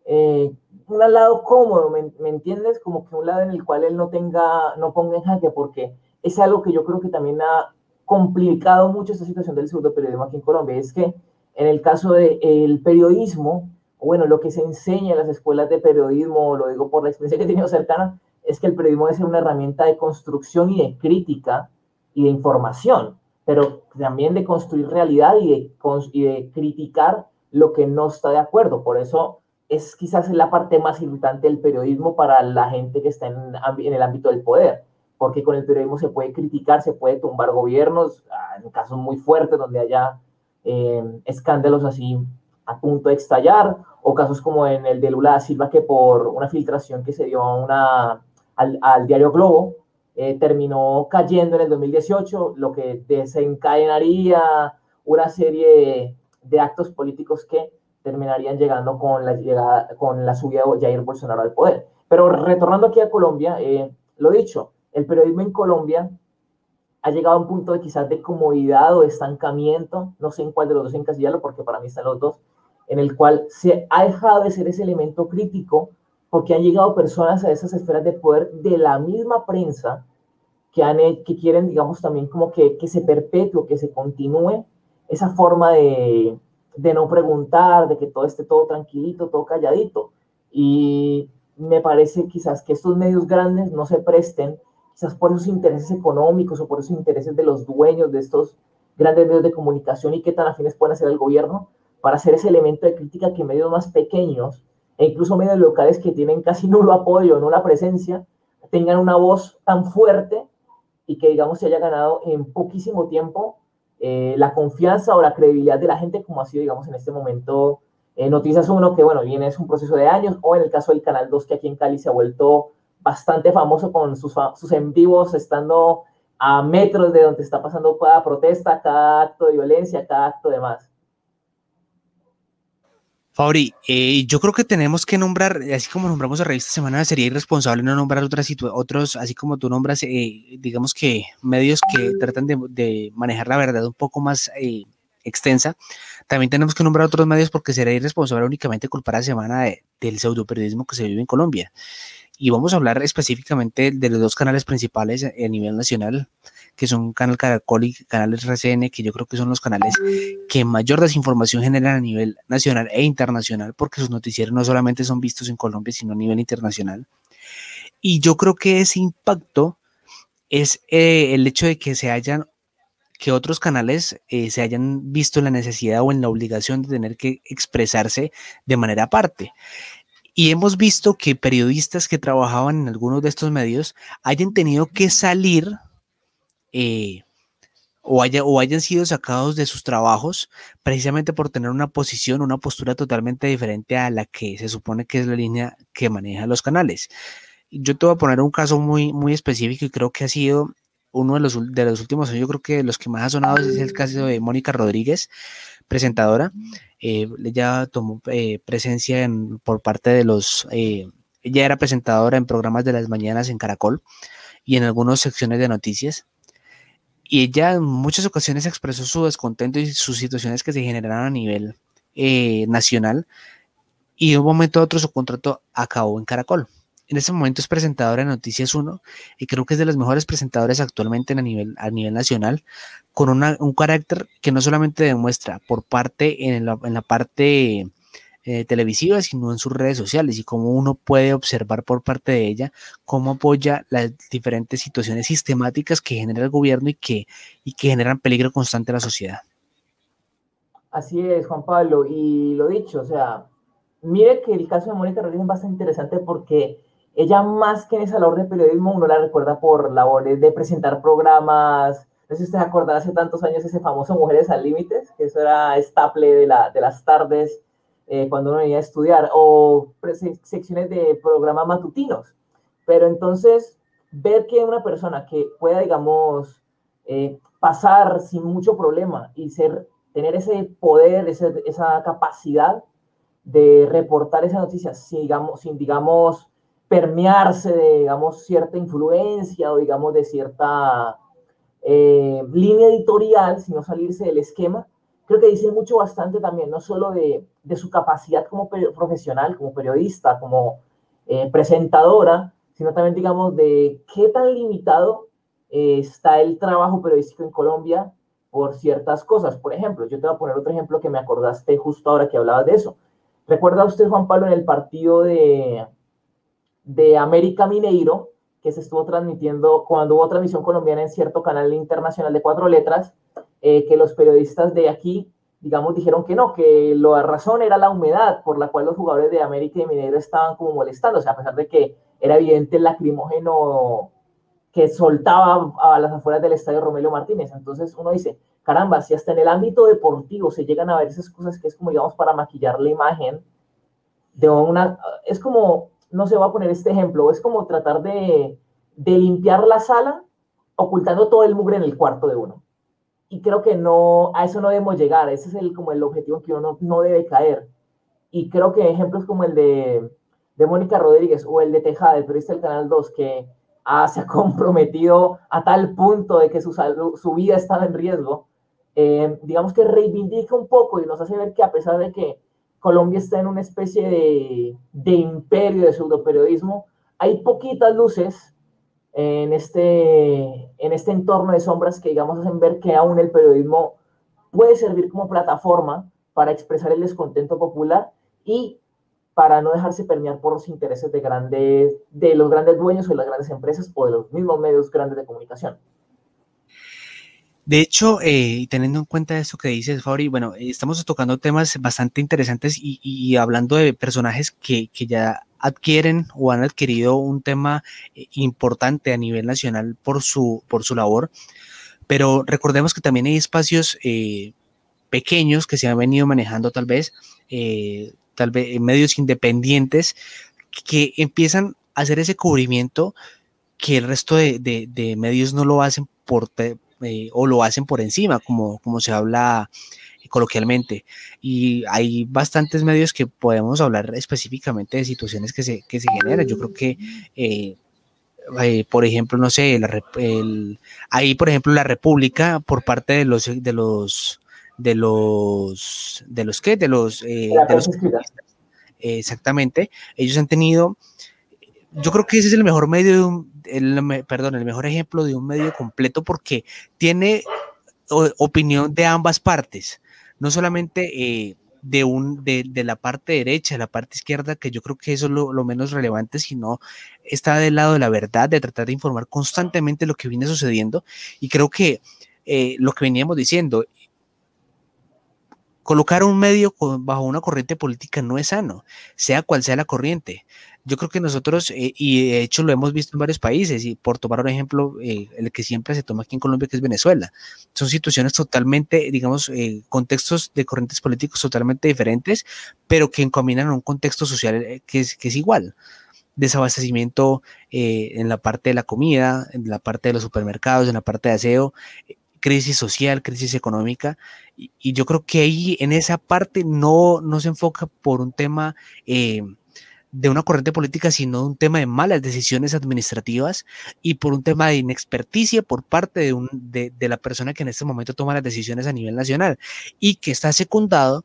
eh, un lado cómodo, ¿me, entiendes? Como que un lado en el cual él no tenga, no ponga en jaque, porque es algo que yo creo que también ha complicado mucho esta situación del pseudo periodismo aquí en Colombia, es que en el caso del periodismo, bueno, lo que se enseña en las escuelas de periodismo, lo digo por la experiencia que he tenido cercana, es que el periodismo ser una herramienta de construcción y de crítica y de información, pero también de construir realidad y de, criticar lo que no está de acuerdo. Por eso es quizás la parte más irritante del periodismo para la gente que está en, en el ámbito del poder, porque con el periodismo se puede criticar, se puede tumbar gobiernos, ah, en casos muy fuertes donde haya eh, escándalos así a punto de estallar, o casos como en el de Lula da Silva, que por una filtración que se dio a una, al, diario Globo, eh, terminó cayendo en el 2018, lo que desencadenaría una serie de, actos políticos que terminarían llegando con la, llegada, con la subida de Jair Bolsonaro al poder. Pero retornando aquí a Colombia, eh, lo dicho, el periodismo en Colombia ha llegado a un punto de quizás de comodidad o de estancamiento, no sé en cuál de los dos encasillarlo, porque para mí están los dos, en el cual se ha dejado de ser ese elemento crítico porque han llegado personas a esas esferas de poder de la misma prensa que, han, que quieren, digamos, también como que, que se perpetúe, que se continúe esa forma de, de no preguntar, de que todo esté todo tranquilito, todo calladito. Y me parece quizás que estos medios grandes no se presten, quizás por esos intereses económicos o por esos intereses de los dueños de estos grandes medios de comunicación y qué tan afines pueden hacer el gobierno, para hacer ese elemento de crítica que medios más pequeños e incluso medios locales que tienen casi [LAUGHS] nulo apoyo, no la presencia, tengan una voz tan fuerte y que, digamos, se haya ganado en poquísimo tiempo eh, la confianza o la credibilidad de la gente, como ha sido, digamos, en este momento eh, Noticias 1, que, bueno, viene es un proceso de años, o en el caso del Canal 2, que aquí en Cali se ha vuelto bastante famoso con sus, sus en vivos, estando a metros de donde está pasando cada protesta, cada acto de violencia, cada acto de más. Fabri, eh, yo creo que tenemos que nombrar, así como nombramos a Revista Semana, sería irresponsable no nombrar otras otros, así como tú nombras, eh, digamos que medios que tratan de, manejar la verdad un poco más eh, extensa. También tenemos que nombrar otros medios porque sería irresponsable únicamente culpar a Semana de, del pseudoperiodismo que se vive en Colombia. Y vamos a hablar específicamente de los dos canales principales a nivel nacional, que son Canal Caracol y Canal RCN, que yo creo que son los canales que mayor desinformación generan a nivel nacional e internacional, porque sus noticieros no solamente son vistos en Colombia, sino a nivel internacional. Y yo creo que ese impacto es eh, el hecho de que se hayan que otros canales eh, se hayan visto en la necesidad o en la obligación de tener que expresarse de manera aparte. Y hemos visto que periodistas que trabajaban en algunos de estos medios hayan tenido que salir eh, o, haya, o hayan sido sacados de sus trabajos precisamente por tener una posición, una postura totalmente diferente a la que se supone que es la línea que manejan los canales. Yo te voy a poner un caso muy, muy específico y creo que ha sido uno de los, de los últimos yo creo que los que más ha sonado es el caso de Mónica Rodríguez, presentadora. Eh, ella tomó eh, presencia en, por parte de los... ella era presentadora en programas de las mañanas en Caracol y en algunas secciones de noticias y ella en muchas ocasiones expresó su descontento y sus situaciones que se generaron a nivel eh, nacional y de un momento a otro su contrato acabó en Caracol. En este momento es presentadora de Noticias 1 y creo que es de las mejores presentadoras actualmente a, nivel, a nivel nacional, con un carácter que no solamente demuestra por parte en en la parte eh, sino en sus redes sociales y cómo uno puede observar por parte de ella cómo apoya las diferentes situaciones sistemáticas que genera el gobierno y que, y que generan peligro constante a la sociedad. Así es, Juan Pablo, y lo dicho, o sea, mire que el caso de Mónica Rodríguez es bastante interesante porque ella más que en esa labor de periodismo, uno la recuerda por labores de presentar programas, no sé si usted se hace tantos años ese famoso Mujeres al Límites, que eso era estaple de, la, de las tardes eh, cuando uno venía a estudiar, o secciones de programas matutinos. Pero entonces, ver que una persona que pueda, digamos, eh, pasar sin mucho problema y ser, tener ese poder, esa capacidad de reportar esa noticia sin, digamos, sin, digamos, permearse de, digamos, cierta influencia o, digamos, de cierta eh, línea editorial, sino salirse del esquema, creo que dice mucho bastante también, no solo de, de su capacidad como profesional, como periodista, como eh, presentadora, sino también, digamos, de qué tan limitado eh, está el trabajo periodístico en Colombia por ciertas cosas. Por ejemplo, yo te voy a poner otro ejemplo que me acordaste justo ahora que hablabas de eso. ¿Recuerda usted, Juan Pablo, en el partido de, de América Mineiro, que se estuvo transmitiendo cuando hubo transmisión colombiana en cierto canal internacional de cuatro letras, eh, que los periodistas de aquí, digamos, dijeron que no, que la razón era la humedad por la cual los jugadores de América y Mineiro estaban como molestándose, a pesar de que era evidente el lacrimógeno que soltaba a las afueras del estadio Romelio Martínez. Entonces uno dice, caramba, si hasta en el ámbito deportivo se llegan a ver esas cosas que es como, digamos, para maquillar la imagen de una... Es como, no se va a poner este ejemplo, es como tratar de, de limpiar la sala ocultando todo el mugre en el cuarto de uno y creo que no, a eso no debemos llegar, ese es el, como el objetivo que uno no debe caer. Y creo que ejemplos como el de, de Mónica Rodríguez o el de Tejada, el periodista del Canal 2, que ah, se ha [LAUGHS] comprometido a tal punto de que su, su vida estaba en riesgo, eh, digamos que reivindica un poco y nos hace ver que a pesar de que Colombia está en una especie de, imperio de pseudoperiodismo, hay poquitas luces en este, en este entorno de sombras que, digamos, hacen ver que aún el periodismo puede servir como plataforma para expresar el descontento popular y para no dejarse permear por los intereses de, grandes, de los grandes dueños o de las grandes empresas o de los mismos medios grandes de comunicación. De hecho, eh, teniendo en cuenta esto que dices, Fabri, bueno, estamos tocando temas bastante interesantes y, hablando de personajes que, ya adquieren o han adquirido un tema eh, importante a nivel nacional por su, por su labor, pero recordemos que también hay espacios eh, pequeños que se han venido manejando tal vez tal vez medios independientes que empiezan a hacer ese cubrimiento que el resto de, medios no lo hacen por eh, o lo hacen por encima, como, como se habla coloquialmente. Y hay bastantes medios que podemos hablar específicamente de situaciones que se, que se generan. Yo creo que, eh, eh, por ejemplo, no sé, la, el, hay, por ejemplo, la República por parte de los, de los de los, de los que, de los, eh, exactamente, ellos han tenido, yo creo que ese es el mejor medio perdón, el mejor ejemplo de un medio completo porque tiene opinión de ambas partes, no solamente eh, de, un, de, de, la parte derecha, de la parte izquierda, que yo creo que eso es lo, lo, menos relevante, sino está del lado de la verdad, de tratar de informar constantemente lo que viene sucediendo. Y creo que eh, lo que veníamos diciendo, Colocar un medio bajo una corriente política no es sano, sea cual sea la corriente. Yo creo que nosotros, eh, y de hecho lo hemos visto en varios países, y por tomar un ejemplo, eh, el que siempre se toma aquí en Colombia, que es Venezuela, son situaciones totalmente, digamos, eh, contextos de corrientes políticos totalmente diferentes, pero que encaminan a un contexto social que es, que es igual. Desabastecimiento en la parte de la comida, en la parte de los supermercados, en la parte de aseo, crisis social, crisis económica, y, yo creo que ahí en esa parte no, no se enfoca por un tema de una corriente política, sino un tema de malas decisiones administrativas y por un tema de inexperticia por parte de, un, de, de la persona que en este momento toma las decisiones a nivel nacional y que está secundado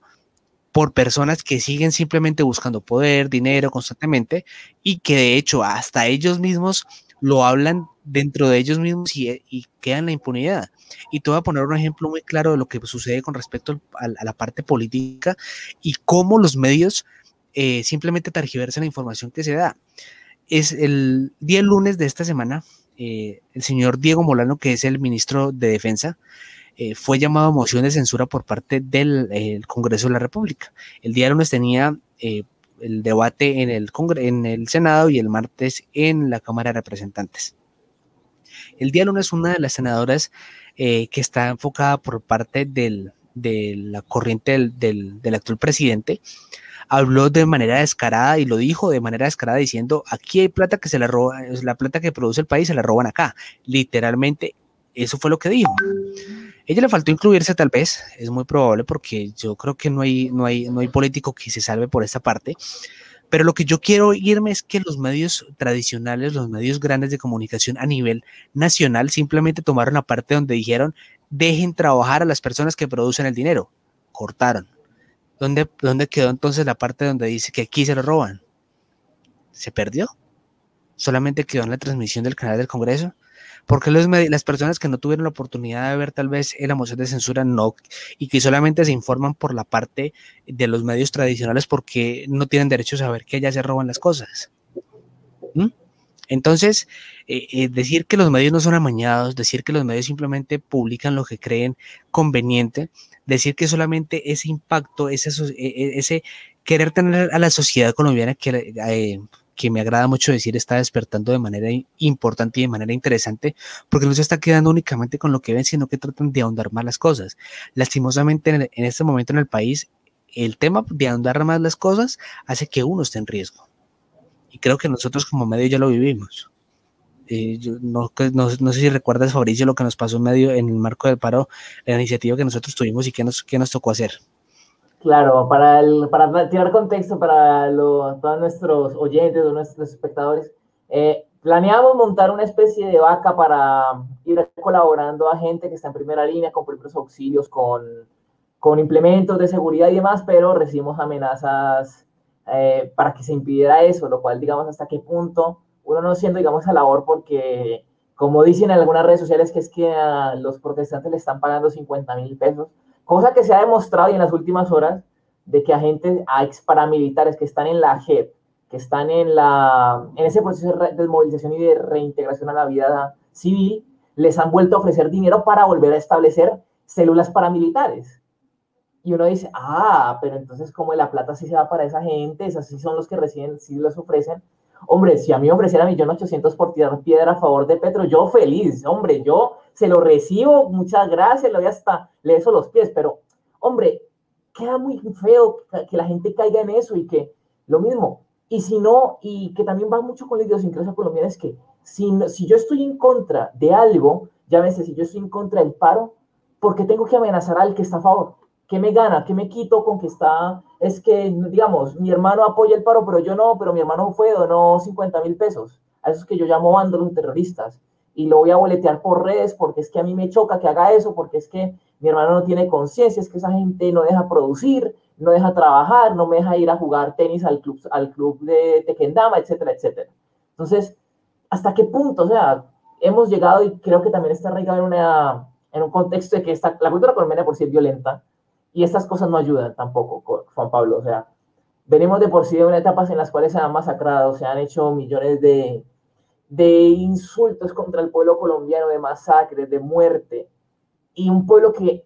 por personas que siguen simplemente buscando poder, dinero constantemente y que de hecho hasta ellos mismos lo hablan dentro de ellos mismos y, y quedan la impunidad. Y te voy a poner un ejemplo muy claro de lo que sucede con respecto a, la parte política y cómo los medios eh, simplemente tergiversan la información que se da. Es el día lunes de esta semana, eh, el señor Diego Molano, que es el ministro de Defensa, eh, fue llamado a moción de censura por parte del Congreso de la República. El día lunes tenía el debate en el, en el Senado y el martes en la Cámara de Representantes. El día lunes una de las senadoras que está enfocada por parte del, de la corriente del, del, actual presidente, habló de manera descarada y lo dijo de manera descarada diciendo, aquí hay plata que se la roba, la plata que produce el país se la roban acá. Literalmente, eso fue lo que dijo. Ella le faltó incluirse tal vez, es muy probable porque yo creo que no hay, no hay, no hay político que se salve por esta parte, pero lo que yo quiero irme es que los medios tradicionales, los medios grandes de comunicación a nivel nacional, simplemente tomaron la parte donde dijeron, dejen trabajar a las personas que producen el dinero. Cortaron. ¿Dónde, dónde quedó entonces la parte donde dice que aquí se lo roban? ¿Se perdió? ¿Solamente quedó en la transmisión del canal del Congreso? porque los, las personas que no tuvieron la oportunidad de ver tal vez la moción de censura no, y que solamente se informan por la parte de los medios tradicionales porque no tienen derecho a saber que allá se roban las cosas? ¿Mm? Entonces, eh, eh, decir que los medios no son amañados, decir que los medios simplemente publican lo que creen conveniente, decir que solamente ese impacto, ese, e, e, ese querer tener a la sociedad colombiana que eh, que me agrada mucho decir está despertando de manera importante y de manera interesante, porque no se está quedando únicamente con lo que ven, sino que tratan de ahondar más las cosas. Lastimosamente, en, este momento en el país, el tema de ahondar más las cosas hace que uno esté en riesgo. Y creo que nosotros como medio ya lo vivimos. Eh, no, no, sé si recuerdas, Fabricio, lo que nos pasó en medio en el marco del paro, la iniciativa que nosotros tuvimos y qué nos, qué nos tocó hacer. Claro, para, el, para tirar contexto para todos nuestros oyentes o nuestros espectadores, eh, planeamos montar una especie de vaca para ir colaborando a gente que está en primera línea con primeros auxilios, con, con implementos de seguridad y demás, pero recibimos amenazas eh, para que se impidiera eso, lo cual, digamos, hasta qué punto uno no siendo, digamos, a labor porque, como dicen en algunas redes sociales, que es que a los protestantes le están pagando 50 mil pesos cosa que se ha demostrado y en las últimas horas de que agentes, a ex paramilitares que están en la JEP, que están en, la, en ese proceso de desmovilización y de reintegración a la vida civil, les han vuelto a ofrecer dinero para volver a establecer células paramilitares. Y uno dice, ah, pero entonces como la plata sí se va para esa gente, esas sí son los que reciben, sí los ofrecen. Hombre, si a mí ofreciera 1.800.000 por tirar piedra a favor de Petro, yo feliz, hombre, yo se lo recibo, muchas gracias, le doy hasta, le beso los pies, pero, hombre, queda muy feo que la gente caiga en eso y que lo mismo. Y si no, y que también va mucho con la idiosincrasia colombiana, es que si, si yo estoy en contra de algo, llámese, si yo estoy en contra del paro, ¿por qué tengo que amenazar al que está a favor? ¿Qué me gana? ¿Qué me quito con que está? Es que, digamos, mi hermano apoya el paro, pero yo no, pero mi hermano fue, donó 50 mil pesos. A esos que yo llamo vándalos terroristas. Y lo voy a boletear por redes porque es que a mí me choca que haga eso, porque es que mi hermano no tiene conciencia, es que esa gente no deja producir, no deja trabajar, no me deja ir a jugar tenis al club, al club de Tequendama, etcétera, etcétera. Entonces, ¿hasta qué punto? O sea, hemos llegado y creo que también está arraigado en, una, en un contexto de que la cultura colombiana por sí es violenta, y estas cosas no ayudan tampoco, Juan Pablo. O sea, venimos de por sí de unas etapas en las cuales se han masacrado, se han hecho millones de, de insultos contra el pueblo colombiano, de masacres, de muerte. Y un pueblo que,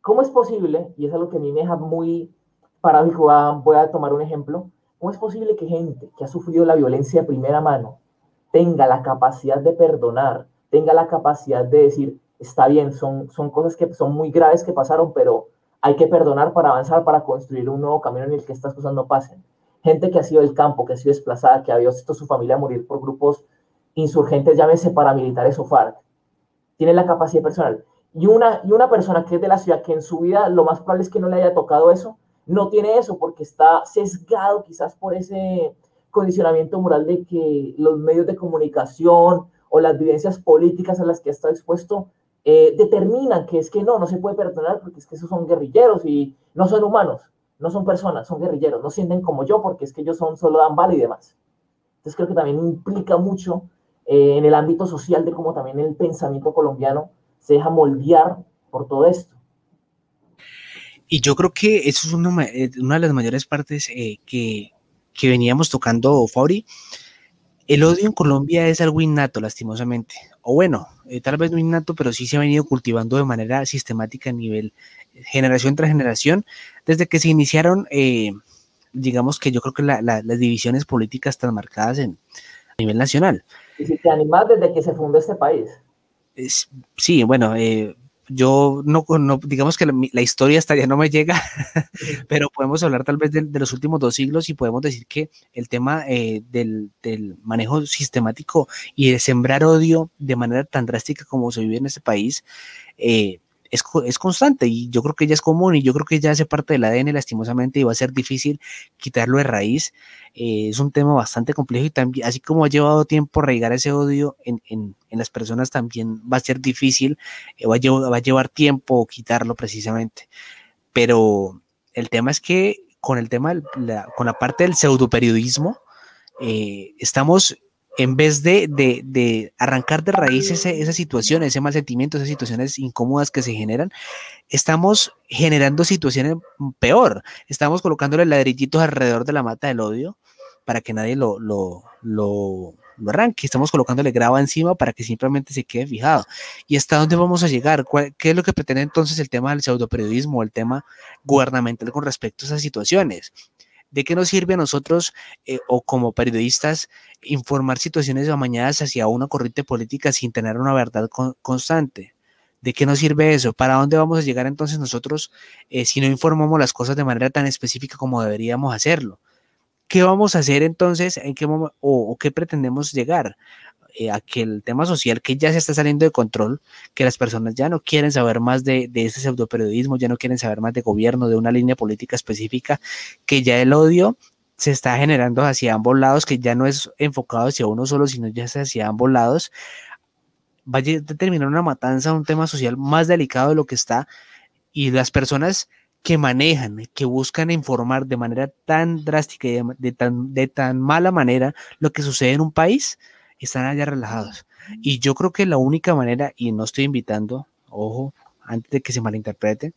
¿cómo es posible? Y es algo que a mí me deja muy paradójico, voy a tomar un ejemplo. ¿Cómo es posible que gente que ha sufrido la violencia de primera mano tenga la capacidad de perdonar, tenga la capacidad de decir, está bien, son, son cosas que son muy graves que pasaron, pero hay que perdonar para avanzar, para construir un nuevo camino en el que estas cosas no pasen. Gente que ha sido del campo, que ha sido desplazada, que ha visto a su familia morir por grupos insurgentes, llámese paramilitares o FARC, tiene la capacidad personal. Y una, y una persona que es de la ciudad, que en su vida lo más probable es que no le haya tocado eso, no tiene eso porque está sesgado quizás por ese condicionamiento moral de que los medios de comunicación o las vivencias políticas a las que está expuesto eh, determinan que es que no, no se puede perdonar porque es que esos son guerrilleros y no son humanos, no son personas, son guerrilleros, no sienten como yo porque es que ellos son solo dan bala y demás. Entonces creo que también implica mucho eh, en el ámbito social de cómo también el pensamiento colombiano se deja moldear por todo esto. Y yo creo que eso es una, eh, una de las mayores partes que, que veníamos tocando, Fauri, el odio en Colombia es algo innato, lastimosamente. O bueno, eh, tal vez no innato, pero sí se ha venido cultivando de manera sistemática a nivel eh, generación tras generación, desde que se iniciaron, eh, digamos que yo creo que las divisiones políticas están marcadas en, a nivel nacional. Y si te animas desde que se fundó este país. sí, bueno, yo no, no, digamos que la, historia hasta ya no me llega, [LAUGHS] pero podemos hablar tal vez de, los últimos dos siglos y podemos decir que el tema eh, del, del, manejo sistemático y de sembrar odio de manera tan drástica como se vive en este país, eh, es, es, constante y yo creo que ya es común y yo creo que ya hace parte del ADN lastimosamente y va a ser difícil quitarlo de raíz. Eh, es un tema bastante complejo y también, así como ha llevado tiempo arraigar ese odio en, en, las personas, también va a ser difícil, eh, va, a llevar, va, a llevar, tiempo quitarlo precisamente. Pero el tema es que con el tema, la, con la parte del pseudoperiodismo, eh, estamos en vez de, de, de, arrancar de raíz ese, esa situación, ese mal sentimiento, esas situaciones incómodas que se generan, estamos generando situaciones peor. Estamos colocándole ladrillitos alrededor de la mata del odio para que nadie lo, lo, lo, lo arranque. Estamos colocándole grava encima para que simplemente se quede fijado. ¿Y hasta dónde vamos a llegar? ¿Qué es lo que pretende entonces el tema del pseudoperiodismo, el tema gubernamental con respecto a esas situaciones? ¿De qué nos sirve a nosotros eh, o como periodistas informar situaciones amañadas hacia una corriente política sin tener una verdad con, constante? ¿De qué nos sirve eso? ¿Para dónde vamos a llegar entonces nosotros eh, si no informamos las cosas de manera tan específica como deberíamos hacerlo? ¿Qué vamos a hacer entonces? ¿En qué o qué pretendemos llegar? Eh, tema social que ya se está saliendo de control, que las personas ya no quieren saber más de, de ese pseudoperiodismo, ya no quieren saber más de gobierno, de una línea política específica, que ya el odio se está generando hacia ambos lados, que ya no es enfocado hacia uno solo, sino ya hacia ambos lados, va a determinar una matanza, un tema social más delicado de lo que está, y las personas que manejan, que buscan informar de manera tan drástica y tan, de tan mala manera lo que sucede en un país, están allá relajados. Y yo creo que la única manera, y no estoy invitando, ojo, antes de que se malinterprete,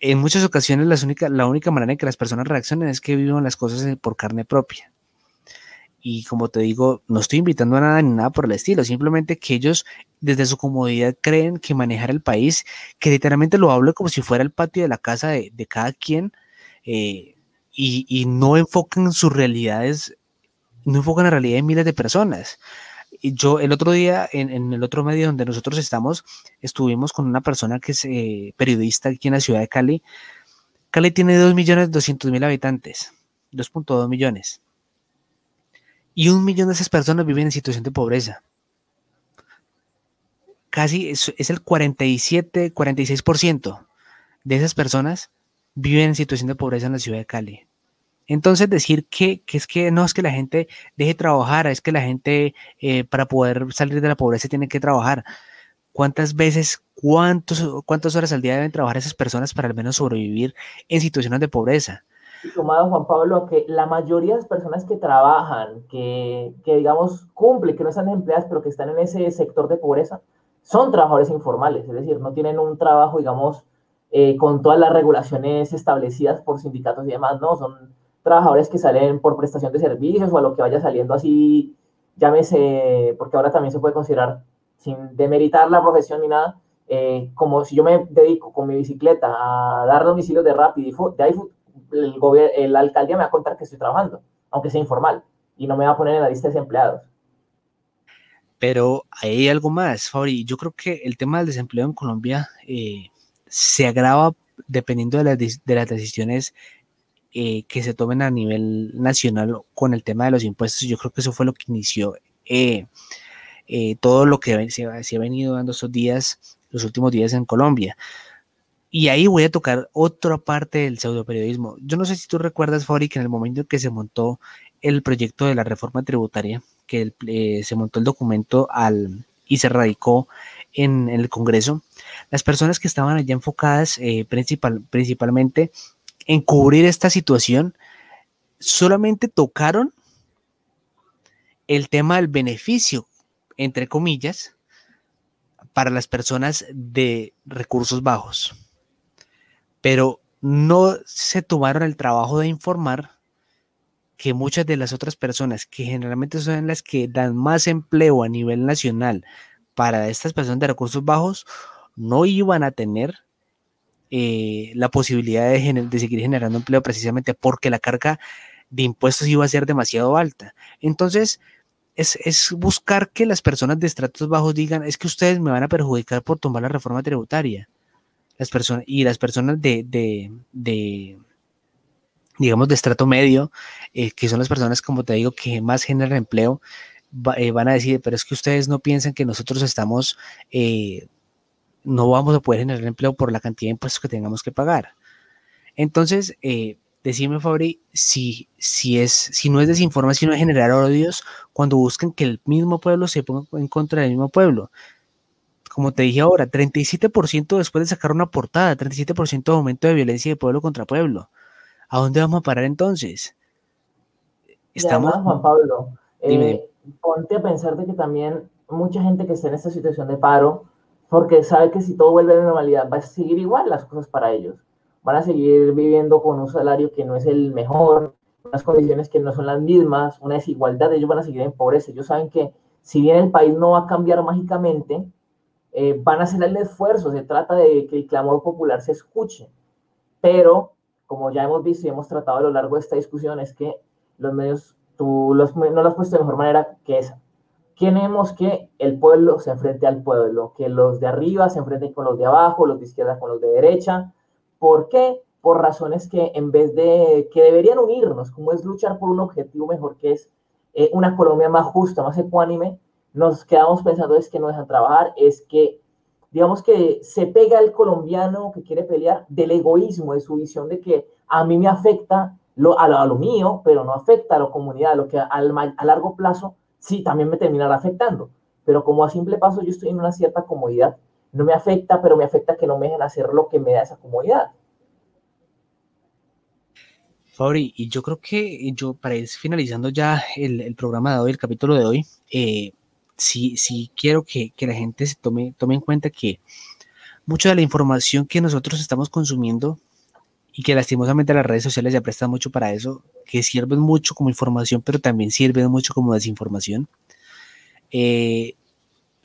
en muchas ocasiones la única, la única manera en que las personas reaccionen es que vivan las cosas por carne propia. Y como te digo, no estoy invitando a nada ni nada por el estilo, simplemente que ellos desde su comodidad creen que manejar el país, que literalmente lo hablo como si fuera el patio de la casa de, cada quien, eh, y, y, no enfocan sus realidades, no enfocan la realidad de miles de personas. Y yo el otro día, en, el otro medio donde nosotros estamos, estuvimos con una persona que es eh, periodista aquí en la ciudad de Cali. Cali tiene 2.200.000 habitantes, 2.2 millones. Y un millón de esas personas viven en situación de pobreza. Casi es, es el 47, 46% de esas personas viven en situación de pobreza en la ciudad de Cali. Entonces decir que, es que no es que la gente deje trabajar, es que la gente eh, para poder salir de la pobreza tiene que trabajar. ¿Cuántas veces, cuántos, cuántas horas al día deben trabajar esas personas para al menos sobrevivir en situaciones de pobreza? Tomado Juan Pablo, que la mayoría de las personas que trabajan, que, que digamos cumplen, que no están empleadas, pero que están en ese sector de pobreza, son trabajadores informales, es decir, no tienen un trabajo, digamos, eh, con todas las regulaciones establecidas por sindicatos y demás, no, son trabajadores que salen por prestación de servicios o a lo que vaya saliendo así, llámese, porque ahora también se puede considerar, sin demeritar la profesión ni nada, eh, como si yo me dedico con mi bicicleta a dar domicilios de Rapid de ahí el, el, me va a contar que estoy trabajando, aunque sea informal, y no me va a poner en la lista de desempleados. Pero hay algo más, Fabri. Yo creo que el tema del desempleo en Colombia eh, se agrava dependiendo de las, de las decisiones eh, que se tomen a nivel nacional con el tema de los impuestos. Yo creo que eso fue lo que inició eh, eh, todo lo que se, ha venido dando estos días, los últimos días en Colombia. Y ahí voy a tocar otra parte del pseudoperiodismo. Yo no sé si tú recuerdas, Fabri, que en el momento en que se montó el proyecto de la reforma tributaria, que se montó el documento al, y se radicó en, el Congreso, las personas que estaban allá enfocadas principal, principalmente en cubrir esta situación, solamente tocaron el tema del beneficio, entre comillas, para las personas de recursos bajos. Pero no se tomaron el trabajo de informar que muchas de las otras personas, que generalmente son las que dan más empleo a nivel nacional para estas personas de recursos bajos, no iban a tener eh, la posibilidad de, seguir generando empleo precisamente porque la carga de impuestos iba a ser demasiado alta. Entonces, es, buscar que las personas de estratos bajos digan, es que ustedes me van a perjudicar por tomar la reforma tributaria. Las personas, y las personas de, digamos, de estrato medio, eh, que son las personas, como te digo, que más generan empleo, eh, van a decir, pero es que ustedes no piensan que nosotros estamos no vamos a poder generar empleo por la cantidad de impuestos que tengamos que pagar. Entonces, eh, decime, Fabri, si, si, es, si no es desinformación, es generar odios cuando buscan que el mismo pueblo se ponga en contra del mismo pueblo. Como te dije ahora, 37% después de sacar una portada, 37% de aumento de violencia de pueblo contra pueblo. ¿A dónde vamos a parar entonces? Estamos. Juan Pablo, eh, ponte a pensar de que también mucha gente que está en esta situación de paro porque sabe que si todo vuelve a la normalidad va a seguir igual las cosas para ellos. Van a seguir viviendo con un salario que no es el mejor, unas condiciones que no son las mismas, una desigualdad, ellos van a seguir en pobreza. Ellos saben que si bien el país no va a cambiar mágicamente, eh, van a hacer el esfuerzo, se trata de que el clamor popular se escuche. Pero, como ya hemos visto y hemos tratado a lo largo de esta discusión, es que los medios, tú los, no lo has puesto de mejor manera que esa queremos que el pueblo se enfrente al pueblo, que los de arriba se enfrenten con los de abajo, los de izquierda con los de derecha. ¿Por qué? Por razones que en vez de que deberían unirnos, como es luchar por un objetivo mejor que es eh, una Colombia más justa, más ecuánime, nos quedamos pensando es que no dejan trabajar, es que digamos que se pega el colombiano que quiere pelear del egoísmo, de su visión de que a mí me afecta lo, a, lo, mío, pero no afecta a la comunidad, lo que a largo plazo sí, también me terminará afectando. Pero como a simple paso yo estoy en una cierta comodidad, no me afecta, pero me afecta que no me dejen hacer lo que me da esa comodidad. Fabri, y yo creo que yo para ir finalizando ya el, programa de hoy, el capítulo de hoy, eh, sí, sí quiero que, la gente se tome, tome en cuenta que mucha de la información que nosotros estamos consumiendo y que lastimosamente las redes sociales ya prestan mucho para eso, que sirven mucho como información, pero también sirven mucho como desinformación. Eh,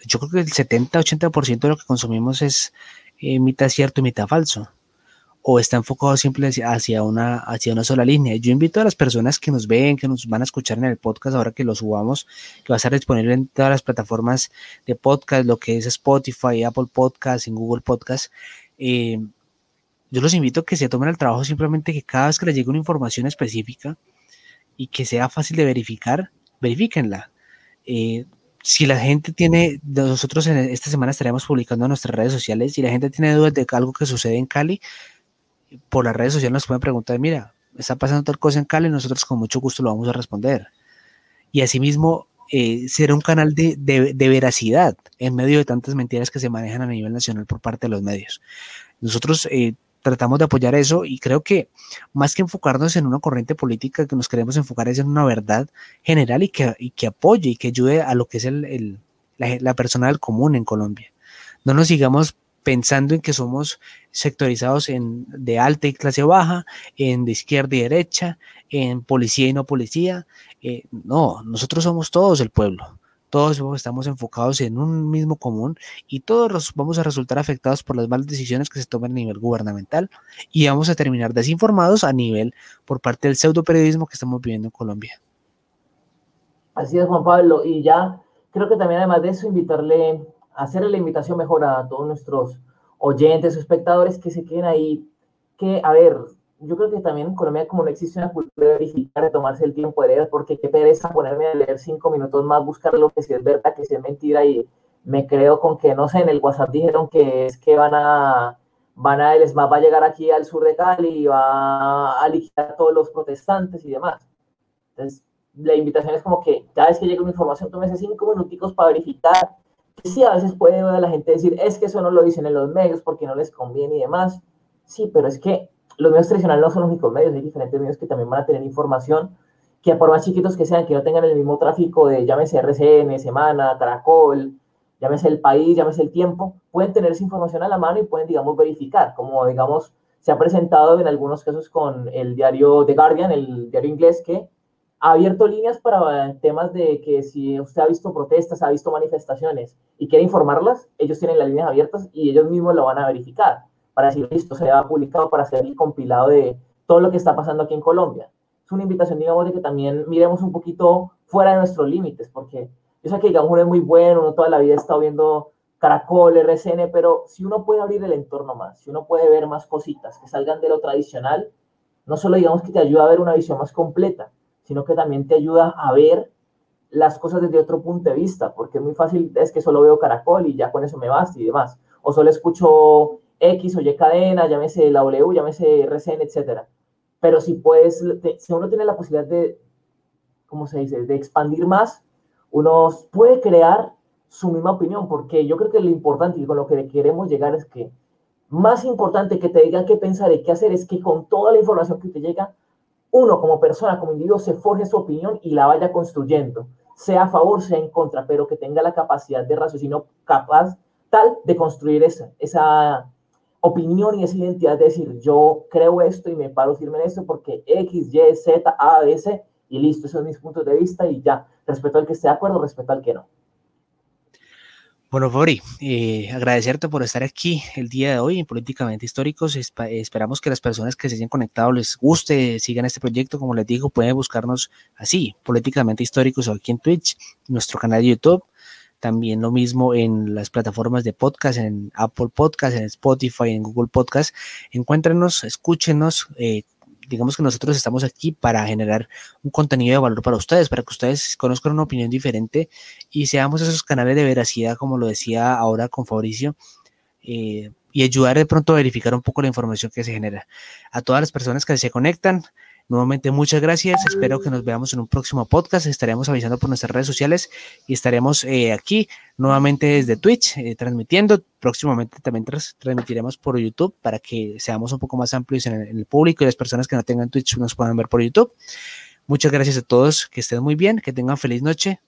yo creo que el 70-80% de lo que consumimos es eh, mitad cierto y mitad falso o está enfocado siempre hacia una, hacia una sola línea. Yo invito a las personas que nos ven, que nos van a escuchar en el podcast ahora que lo subamos, que va a estar disponible en todas las plataformas de podcast, lo que es Spotify, Apple Podcast, en Google Podcast. Eh, yo los invito a que se tomen el trabajo simplemente que cada vez que les llegue una información específica y que sea fácil de verificar, verifíquenla. Eh, si la gente tiene, nosotros esta semana estaremos publicando en nuestras redes sociales, si la gente tiene dudas de algo que sucede en Cali, por las redes sociales nos pueden preguntar, mira, está pasando tal cosa en Cali, nosotros con mucho gusto lo vamos a responder. Y asimismo, eh, ser un canal de, veracidad en medio de tantas mentiras que se manejan a nivel nacional por parte de los medios. Nosotros eh, tratamos de apoyar eso y creo que más que enfocarnos en una corriente política, que nos queremos enfocar es en una verdad general y que, que apoye y que ayude a lo que es el, la, la persona del común en Colombia. No nos sigamos pensando en que somos sectorizados en de alta y clase baja, en de izquierda y derecha, en policía y no policía. Eh, no, nosotros somos todos el pueblo. Todos estamos enfocados en un mismo común y todos vamos a resultar afectados por las malas decisiones que se toman a nivel gubernamental y vamos a terminar desinformados a nivel por parte del pseudo periodismo que estamos viviendo en Colombia. Así es, Juan Pablo. Y ya creo que también además de eso, invitarle hacerle la invitación mejor a todos nuestros oyentes o espectadores que se queden ahí, que, a ver, yo creo que también en Colombia como no existe una cultura de verificar, de tomarse el tiempo de leer, porque qué pereza ponerme a leer cinco minutos más, buscar lo que si es verdad, que si es mentira, y me creo con que, no sé, en el WhatsApp dijeron que es que van a, van a, el SMAP va a llegar aquí al sur de Cali y va a liquidar a todos los protestantes y demás. Entonces, la invitación es como que cada vez que llegue una información, tómese cinco minuticos para verificar, Sí, a veces puede la gente decir, es que eso no lo dicen en los medios porque no les conviene y demás. Sí, pero es que los medios tradicionales no son los únicos medios, hay diferentes medios que también van a tener información que por más chiquitos que sean, que no tengan el mismo tráfico de llámese RCN, Semana, Caracol, llámese El País, llámese El Tiempo, pueden tener esa información a la mano y pueden, digamos, verificar, como, digamos, se ha presentado en algunos casos con el diario The Guardian, el diario inglés, que ha abierto líneas para temas de que si usted ha visto protestas, ha visto manifestaciones y quiere informarlas, ellos tienen las líneas abiertas y ellos mismos lo van a verificar para decir, listo, se ha publicado para hacer el compilado de todo lo que está pasando aquí en Colombia. Es una invitación, digamos, de que también miremos un poquito fuera de nuestros límites, porque yo sé que, digamos, uno es muy bueno, uno toda la vida estado viendo Caracol, RCN, pero si uno puede abrir el entorno más, si uno puede ver más cositas que salgan de lo tradicional, no solo digamos que te ayuda a ver una visión más completa, sino que también te ayuda a ver las cosas desde otro punto de vista, porque es muy fácil, es que solo veo caracol y ya con eso me basta y demás. O solo escucho X o Y cadena, llámese la W, llámese RCN, etc. Pero si puedes, si uno tiene la posibilidad de, ¿cómo se dice?, de expandir más, uno puede crear su misma opinión, porque yo creo que lo importante y con lo que queremos llegar es que más importante que te digan qué pensar y qué hacer es que con toda la información que te llega, uno como persona, como individuo, se forje su opinión y la vaya construyendo, sea a favor, sea en contra, pero que tenga la capacidad de raciocinio capaz tal de construir esa, esa opinión y esa identidad de decir, yo creo esto y me paro firme en esto porque X, Y, Z, A, B, C, y listo, esos son mis puntos de vista y ya, respeto al que esté de acuerdo, respeto al que no. Bueno, Fori, eh, agradecerte por estar aquí el día de hoy en Políticamente Históricos. esperamos que las personas que se hayan conectado les guste, sigan este proyecto. Como les digo, pueden buscarnos así, Políticamente Históricos, aquí en Twitch, nuestro canal de YouTube. También lo mismo en las plataformas de podcast, en Apple Podcast, en Spotify, en Google Podcast. Encuéntrenos, escúchenos, eh, digamos que nosotros estamos aquí para generar un contenido de valor para ustedes, para que ustedes conozcan una opinión diferente y seamos esos canales de veracidad, como lo decía ahora con Fabricio, eh, y ayudar de pronto a verificar un poco la información que se genera. A todas las personas que se conectan, Nuevamente, muchas gracias. Espero que nos veamos en un próximo podcast. Estaremos avisando por nuestras redes sociales y estaremos eh, aquí nuevamente desde Twitch eh, transmitiendo. Próximamente también transmitiremos por YouTube para que seamos un poco más amplios en el, público y las personas que no tengan Twitch nos puedan ver por YouTube. Muchas gracias a todos. Que estén muy bien. Que tengan feliz noche.